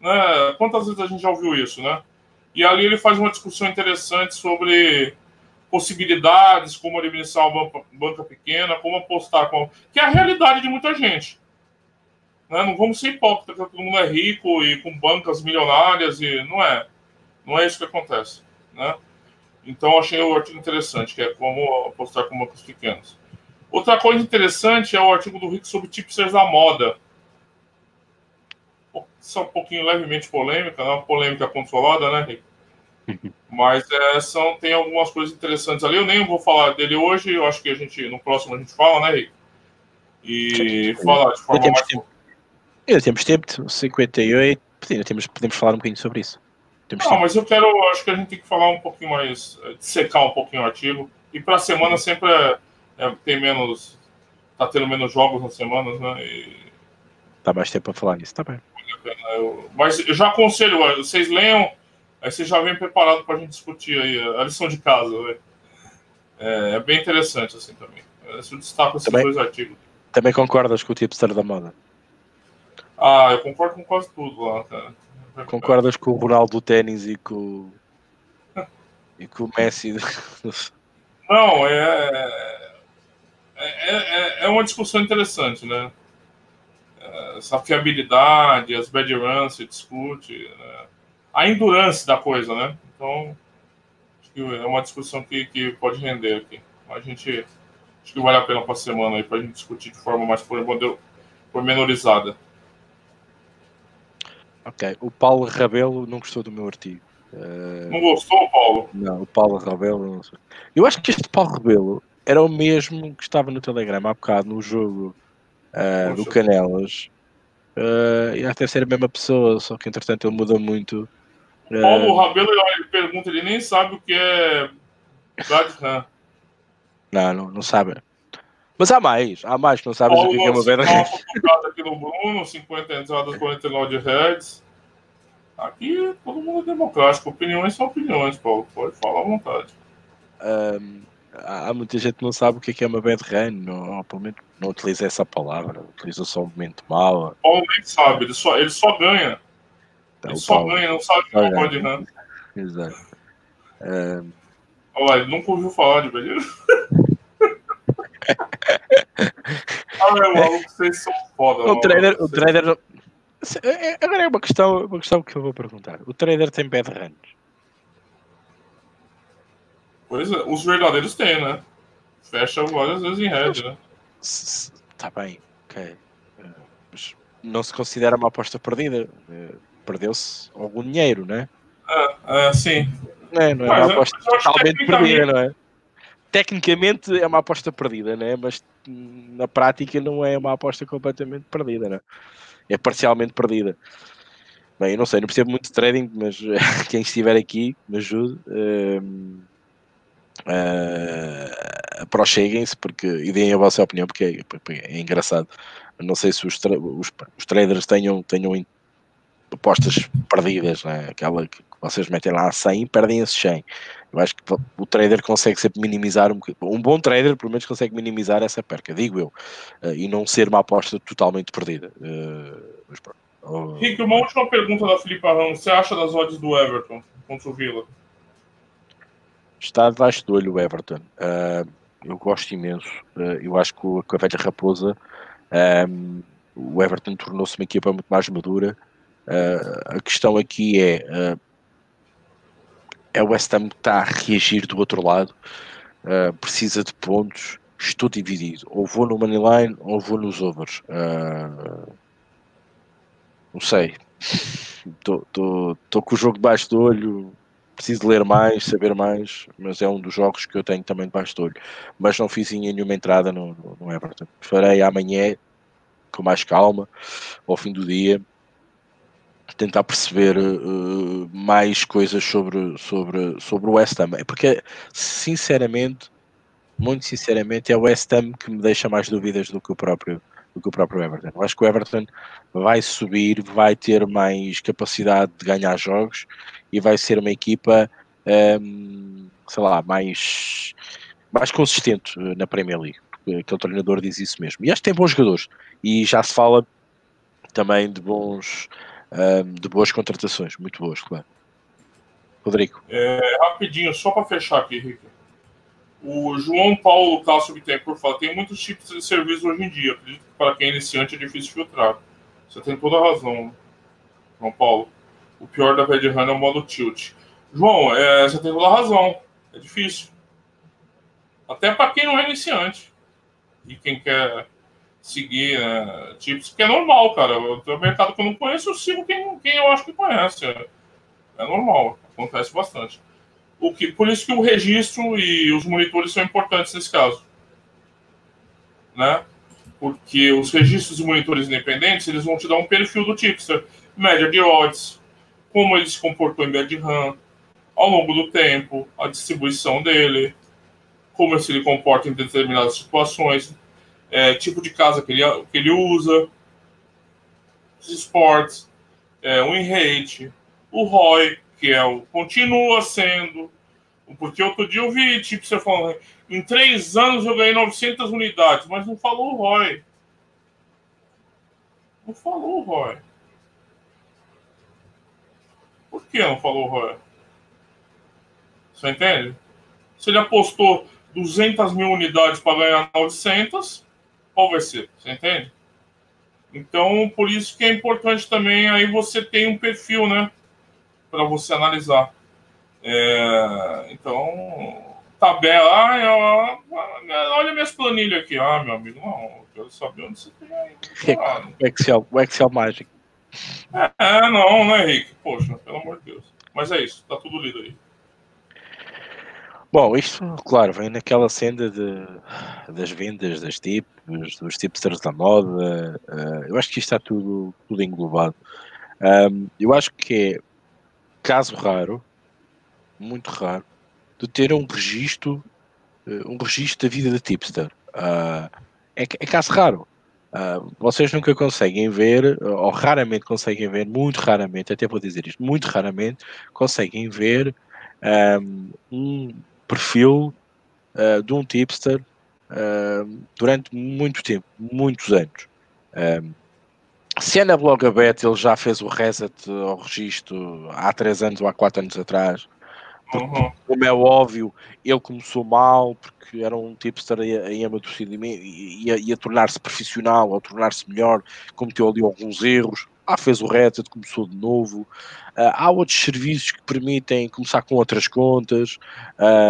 Né? Quantas vezes a gente já ouviu isso, né? E ali ele faz uma discussão interessante sobre possibilidades, como administrar uma banca pequena, como apostar, com... que é a realidade de muita gente. Né? Não vamos ser hipócritas, todo mundo é rico e com bancas milionárias, e não é. Não é isso que acontece. Né? Então, achei o artigo interessante, que é como apostar com bancas pequenas. Outra coisa interessante é o artigo do Rick sobre tipsters da moda. Isso é um pouquinho levemente polêmica, não é uma polêmica controlada, né, Rick? *laughs* Mas é, são, tem algumas coisas interessantes ali. Eu nem vou falar dele hoje, eu acho que a gente, no próximo a gente fala, né, Rick? E falar de forma mais. Tempo. Ainda temos tempo, 58. Ainda temos, podemos falar um bocadinho sobre isso. Temos Não, tempo. mas eu quero, acho que a gente tem que falar um pouquinho mais, secar um pouquinho o artigo. E para a semana sempre é, é, tem menos. Tá tendo menos jogos nas semanas, né? E... Tá mais tempo para falar nisso, tá bem. Eu, mas eu já aconselho, vocês leiam Aí você já vem preparado para a gente discutir aí a lição de casa. É, é, bem interessante assim também. Eu destaco esses também, dois artigos. Também concordas com o tipster da moda? Ah, eu concordo com quase tudo lá, cara. Concordas com o Ronaldo do ténis e com e com o Messi? Não, é, é, é, é uma discussão interessante, né? Essa fiabilidade, as bad runs se discute. Né? a endurance da coisa, né? Então, acho que é uma discussão que, que pode render aqui. A gente acho que vale a pena para a semana aí para a gente discutir de forma mais pormenorizada. Ok. O Paulo Rabelo não gostou do meu artigo. Uh... Não gostou, Paulo? Não, o Paulo Rabelo não sei. Eu acho que este Paulo Rabelo era o mesmo que estava no Telegram há bocado no jogo uh, do Canelas. Uh, e deve ser a mesma pessoa, só que entretanto ele muda muito é... Paulo Rabelo ele pergunta, ele nem sabe o que é Gadhan. Não, não, não sabe. Mas há mais, há mais que não sabem o que é uma venda. aqui no Bruno, 50 entradas, 49 de heads. Aqui todo mundo é democrático. Opiniões são opiniões, Paulo. Pode falar à vontade. Um, há muita gente que não sabe o que é, é uma bad run. Não, não, não utiliza essa palavra. Utiliza só um momento mau. Paulo nem sabe, ele só, ele só ganha. Então, ele só Paulo... ganha, não sabe que é pode run. Exato. É... Olha, ele nunca ouviu falar de Beleza. *laughs* Ah, meu maluco, vocês são foda, O trader, o trader. É, agora é uma questão, uma questão que eu vou perguntar. O trader tem bad runs? Pois é, os verdadeiros têm, né? Fecha várias vezes em red, né? Está bem, ok. Eh, mas não se considera uma aposta perdida. Eh, perdeu-se algum dinheiro, né? É, é sim. Não é, não é uma aposta totalmente perdida, não é? Tecnicamente é uma aposta perdida, né? Mas na prática não é uma aposta completamente perdida, né? É parcialmente perdida. Bem, eu não sei, não percebo muito de trading, mas *laughs* quem estiver aqui me ajude. Uh, uh, procheguem-se porque, e deem a vossa opinião, porque é, porque é engraçado. Não sei se os, tra os, os, traders tenham, tenham apostas perdidas, né? aquela que vocês metem lá a 100 e perdem esses 100. Eu acho que o trader consegue sempre minimizar um, um bom trader, pelo menos consegue minimizar essa perca, digo eu, uh, e não ser uma aposta totalmente perdida. Uh, mas, uh, Rick, uma última pergunta da Filipe Ramos: você acha das odds do Everton contra o Vila? Está debaixo do olho o Everton. Uh, eu gosto imenso. eu acho que com a velha raposa um, o Everton tornou-se uma equipa muito mais madura. a questão aqui é é o West Ham que está a reagir do outro lado, uh, precisa de pontos, estou dividido, ou vou no Moneyline ou vou nos overs. Uh, não sei, *laughs* estou com o jogo debaixo do olho, preciso ler mais, saber mais, mas é um dos jogos que eu tenho também debaixo do olho. Mas não fiz nenhuma entrada no, no, no Everton. Farei amanhã com mais calma, ao fim do dia, tentar perceber uh, mais coisas sobre, sobre, sobre o West Ham. É porque, sinceramente, muito sinceramente, é o West Ham que me deixa mais dúvidas do que o próprio, do que o próprio Everton. Eu acho que o Everton vai subir, vai ter mais capacidade de ganhar jogos e vai ser uma equipa, um, sei lá, mais, mais consistente na Premier League. Aquele treinador diz isso mesmo. E acho que tem bons jogadores. E já se fala também de bons um, de boas contratações, muito boas, claro. Rodrigo. É, rapidinho, só para fechar aqui, Rick. O João Paulo Cássio Bittencourt fala: tem muitos tipos de serviço hoje em dia. Acredito que para quem é iniciante é difícil filtrar. Você tem toda a razão, João Paulo. O pior da Red Run é o modo tilt. João, é, você tem toda a razão. É difícil. Até para quem não é iniciante. E quem quer seguir né, tipos, que é normal, cara. O mercado que eu não conheço, eu sigo quem, quem eu acho que conhece. É, é normal, acontece bastante. O que, por isso que o registro e os monitores são importantes nesse caso. Né? Porque os registros e monitores independentes, eles vão te dar um perfil do tipster, média de odds, como ele se comportou em bad RAM, ao longo do tempo, a distribuição dele, como ele se comporta em determinadas situações é, tipo de casa que ele, que ele usa, os esportes, é, o in-rate, o ROI, que é o continua sendo. Porque outro dia eu vi, tipo, você falando, em três anos eu ganhei 900 unidades, mas não falou o ROI. Não falou o ROI. Por que não falou o ROI? Você entende? Se ele apostou 200 mil unidades para ganhar 900, qual vai ser, você entende? Então, por isso que é importante também aí você tem um perfil, né, para você analisar. É, então, tabela, ah, olha minhas planilhas aqui, ah, meu amigo, não, eu quero saber onde você tem aí. O *laughs* Excel, o Excel mágico. É, não, né, Henrique? Poxa, pelo amor de Deus. Mas é isso, tá tudo lido aí. Bom, isto, claro, vem naquela senda de, das vendas das tipos, dos tipsters da moda. Uh, eu acho que isto está tudo, tudo englobado. Um, eu acho que é caso raro, muito raro, de ter um registro, uh, um registro da vida de tipster. Uh, é, é, caso raro. Vocês nunca conseguem ver, ou raramente conseguem ver, muito raramente, até vou dizer isto, muito raramente, conseguem ver um perfil uh, de um tipster uh, durante muito tempo, muitos anos. Um, se é na Blogabet ele já fez o reset ao registro há 3 anos ou há 4 anos atrás, Uhum. Como é óbvio, ele começou mal, porque era um tipster em amadurecimento e ia, ia tornar-se profissional ou tornar-se melhor, cometeu ali alguns erros. Ah, fez o Reddit, começou de novo. Uh, há outros serviços que permitem começar com outras contas.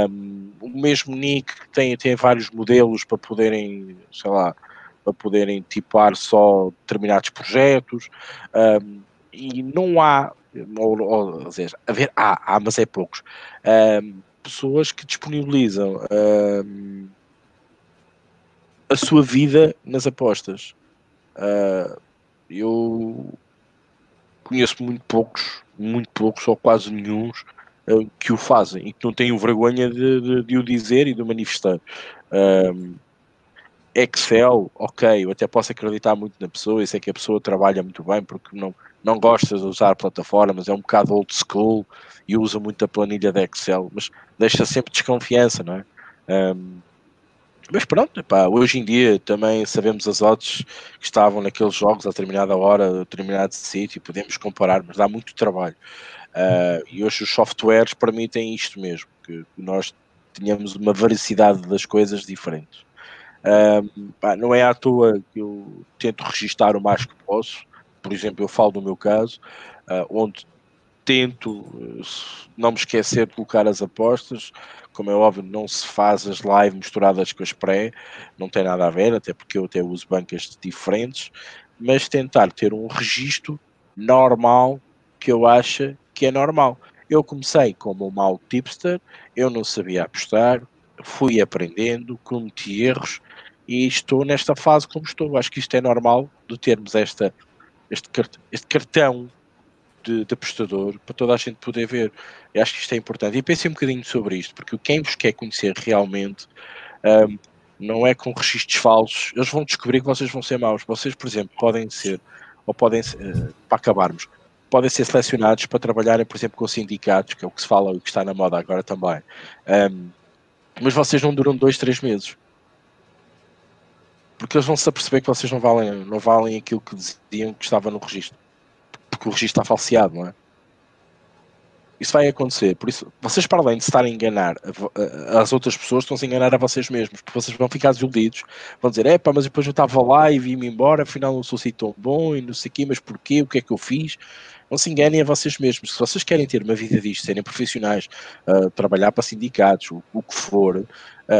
Um, o mesmo Nick tem, tem vários modelos para poderem, sei lá, para poderem tipar só determinados projetos. Um, e não há, ou, ou, seja, haver, há, há, mas é poucos, pessoas que disponibilizam a sua vida nas apostas. Uh, eu conheço muito poucos, muito poucos ou quase nenhum uh, que o fazem e que não tenham vergonha de, de, de o dizer e de o manifestar. Excel, ok, eu até posso acreditar muito na pessoa e sei que a pessoa trabalha muito bem porque não, não gosta de usar plataformas, é um bocado old school e usa muito a planilha de Excel, mas deixa sempre desconfiança, não é? Um, mas pronto, hoje em dia também sabemos as odds que estavam naqueles jogos a determinada hora, a determinado sítio, podemos comparar, mas dá muito trabalho. Uh, e hoje os softwares permitem isto mesmo, que nós tenhamos uma variedade das coisas diferentes. Uh, pá, não é à toa que eu tento registar o mais que posso, por exemplo, eu falo do meu caso, uh, onde tento não me esquecer de colocar as apostas, como é óbvio, não se faz as live misturadas com as pré, não tem nada a ver, até porque eu até uso bancas diferentes, mas tentar ter um registro normal que eu acho que é normal. Eu comecei como um mau tipster, eu não sabia apostar, fui aprendendo, cometi erros e estou nesta fase como estou. Acho que isto é normal de termos esta, este, este cartão de, de apostador para toda a gente poder ver. Eu acho que isto é importante. E pensei um bocadinho sobre isto, porque quem vos quer conhecer realmente um, não é com registros falsos. Eles vão descobrir que vocês vão ser maus. Vocês, por exemplo, podem ser, ou podem ser, uh, para acabarmos, podem ser selecionados para trabalharem, por exemplo, com sindicatos, que é o que se fala e o que está na moda agora também. Um, mas vocês não duram dois, três meses. Porque eles vão se aperceber que vocês não valem, não valem aquilo que diziam que estava no registro porque o registro está falseado, não é? Isso vai acontecer. Por isso, vocês, para além de estarem a enganar as outras pessoas, estão-se a enganar a vocês mesmos, porque vocês vão ficar desiludidos. Vão dizer: é pá, mas depois eu estava lá e vim-me embora, afinal não sou assim tão bom e não sei o quê, mas porquê? O que é que eu fiz? Não se enganem a vocês mesmos. Se vocês querem ter uma vida disto, serem profissionais, uh, trabalhar para sindicatos, o, o que for, uh,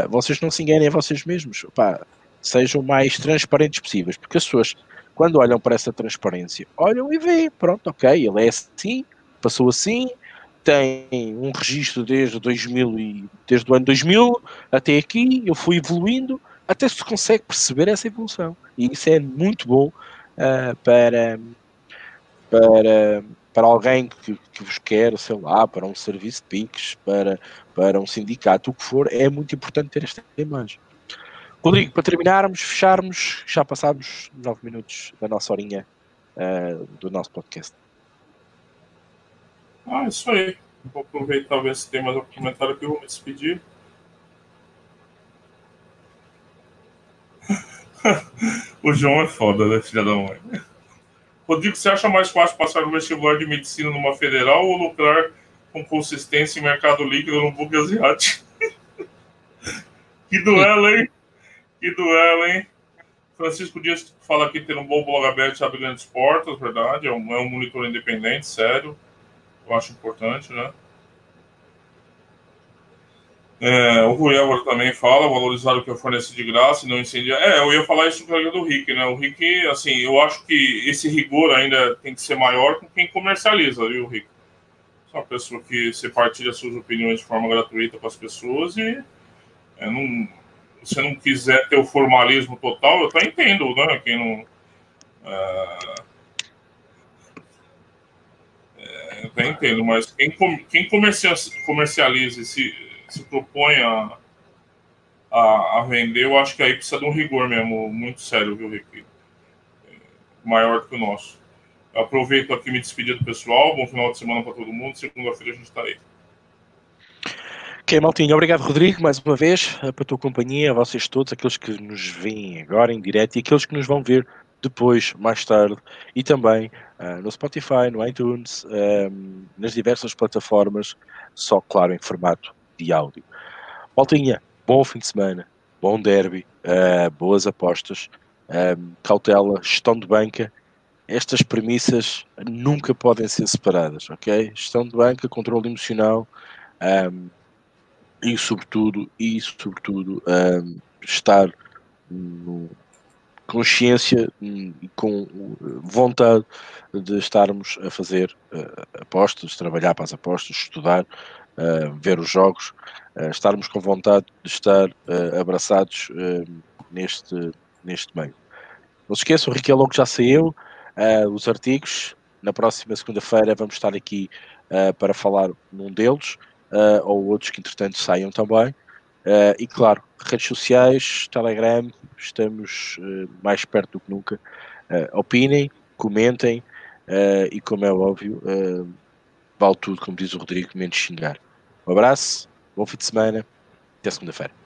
vocês não se enganem a vocês mesmos. Pá, sejam mais transparentes possíveis, porque as pessoas quando olham para essa transparência, olham e veem, pronto, ok, ele é assim, passou assim, tem um registro desde 2000 e, desde o ano 2000 até aqui, eu fui evoluindo, até se consegue perceber essa evolução. E isso é muito bom uh, para, para, para alguém que, que vos quer, sei lá, para um serviço de PIX, para, para um sindicato, o que for, é muito importante ter esta imagem. Rodrigo, para terminarmos, fecharmos, já passámos nove minutos da nossa horinha uh, do nosso podcast. Ah, isso aí. Vou aproveitar ver se tem mais algum comentário que eu vou me despedir. *laughs* o João é foda, né, filha da mãe? Rodrigo, você acha mais fácil passar no vestibular de medicina numa federal ou lucrar com consistência em mercado líquido no bug asiático? *laughs* que duelo, hein? Que duelo, hein? Francisco Dias fala que ter um bom blog aberto abre grandes portas, verdade. É um, é um monitor independente, sério. Eu acho importante, né? É, o Rui Álvaro também fala, valorizar o que eu fornece de graça e não incendiar. É, eu ia falar isso do Rick, né? O Rick, assim, eu acho que esse rigor ainda tem que ser maior com quem comercializa, viu, Rick? É uma pessoa que você partilha suas opiniões de forma gratuita com as pessoas e é, não, você não quiser ter o formalismo total, eu até entendo, né? Quem não. É, é, eu até entendo, mas quem, quem comercializa e se, se propõe a, a, a, vender, eu acho que aí precisa de um rigor mesmo, muito sério, viu, Rick? É, maior que o nosso. Eu aproveito aqui me despedir do pessoal. Bom final de semana para todo mundo. Segunda-feira a gente está aí. Ok, Maltinho, obrigado Rodrigo, mais uma vez, eh, para a tua companhia, a vocês todos, aqueles que nos veem agora em direto e aqueles que nos vão ver depois, mais tarde, e também uh, no Spotify, no iTunes, um, nas diversas plataformas, só claro em formato de áudio. Maltinha, bom fim de semana, bom derby, uh, boas apostas, cautela, gestão de banca. Estas premissas nunca podem ser separadas, ok? Gestão de banca, controle emocional e, sobretudo, e sobretudo estar no, consciência e com vontade de estarmos a fazer uh, apostas, trabalhar para as apostas, estudar, uh, ver os jogos, uh, estarmos com vontade de estar abraçados neste, neste meio. Não se esqueçam, o Riquel logo já saiu, os artigos, na próxima segunda-feira vamos estar aqui para falar num deles, ou outros que entretanto saiam também. Uh, e claro, redes sociais, Telegram, estamos uh, mais perto do que nunca. Uh, opinem, comentem e, como é óbvio, vale tudo, como diz o Rodrigo, menos xingar. Um abraço, bom fim de semana, até segunda-feira.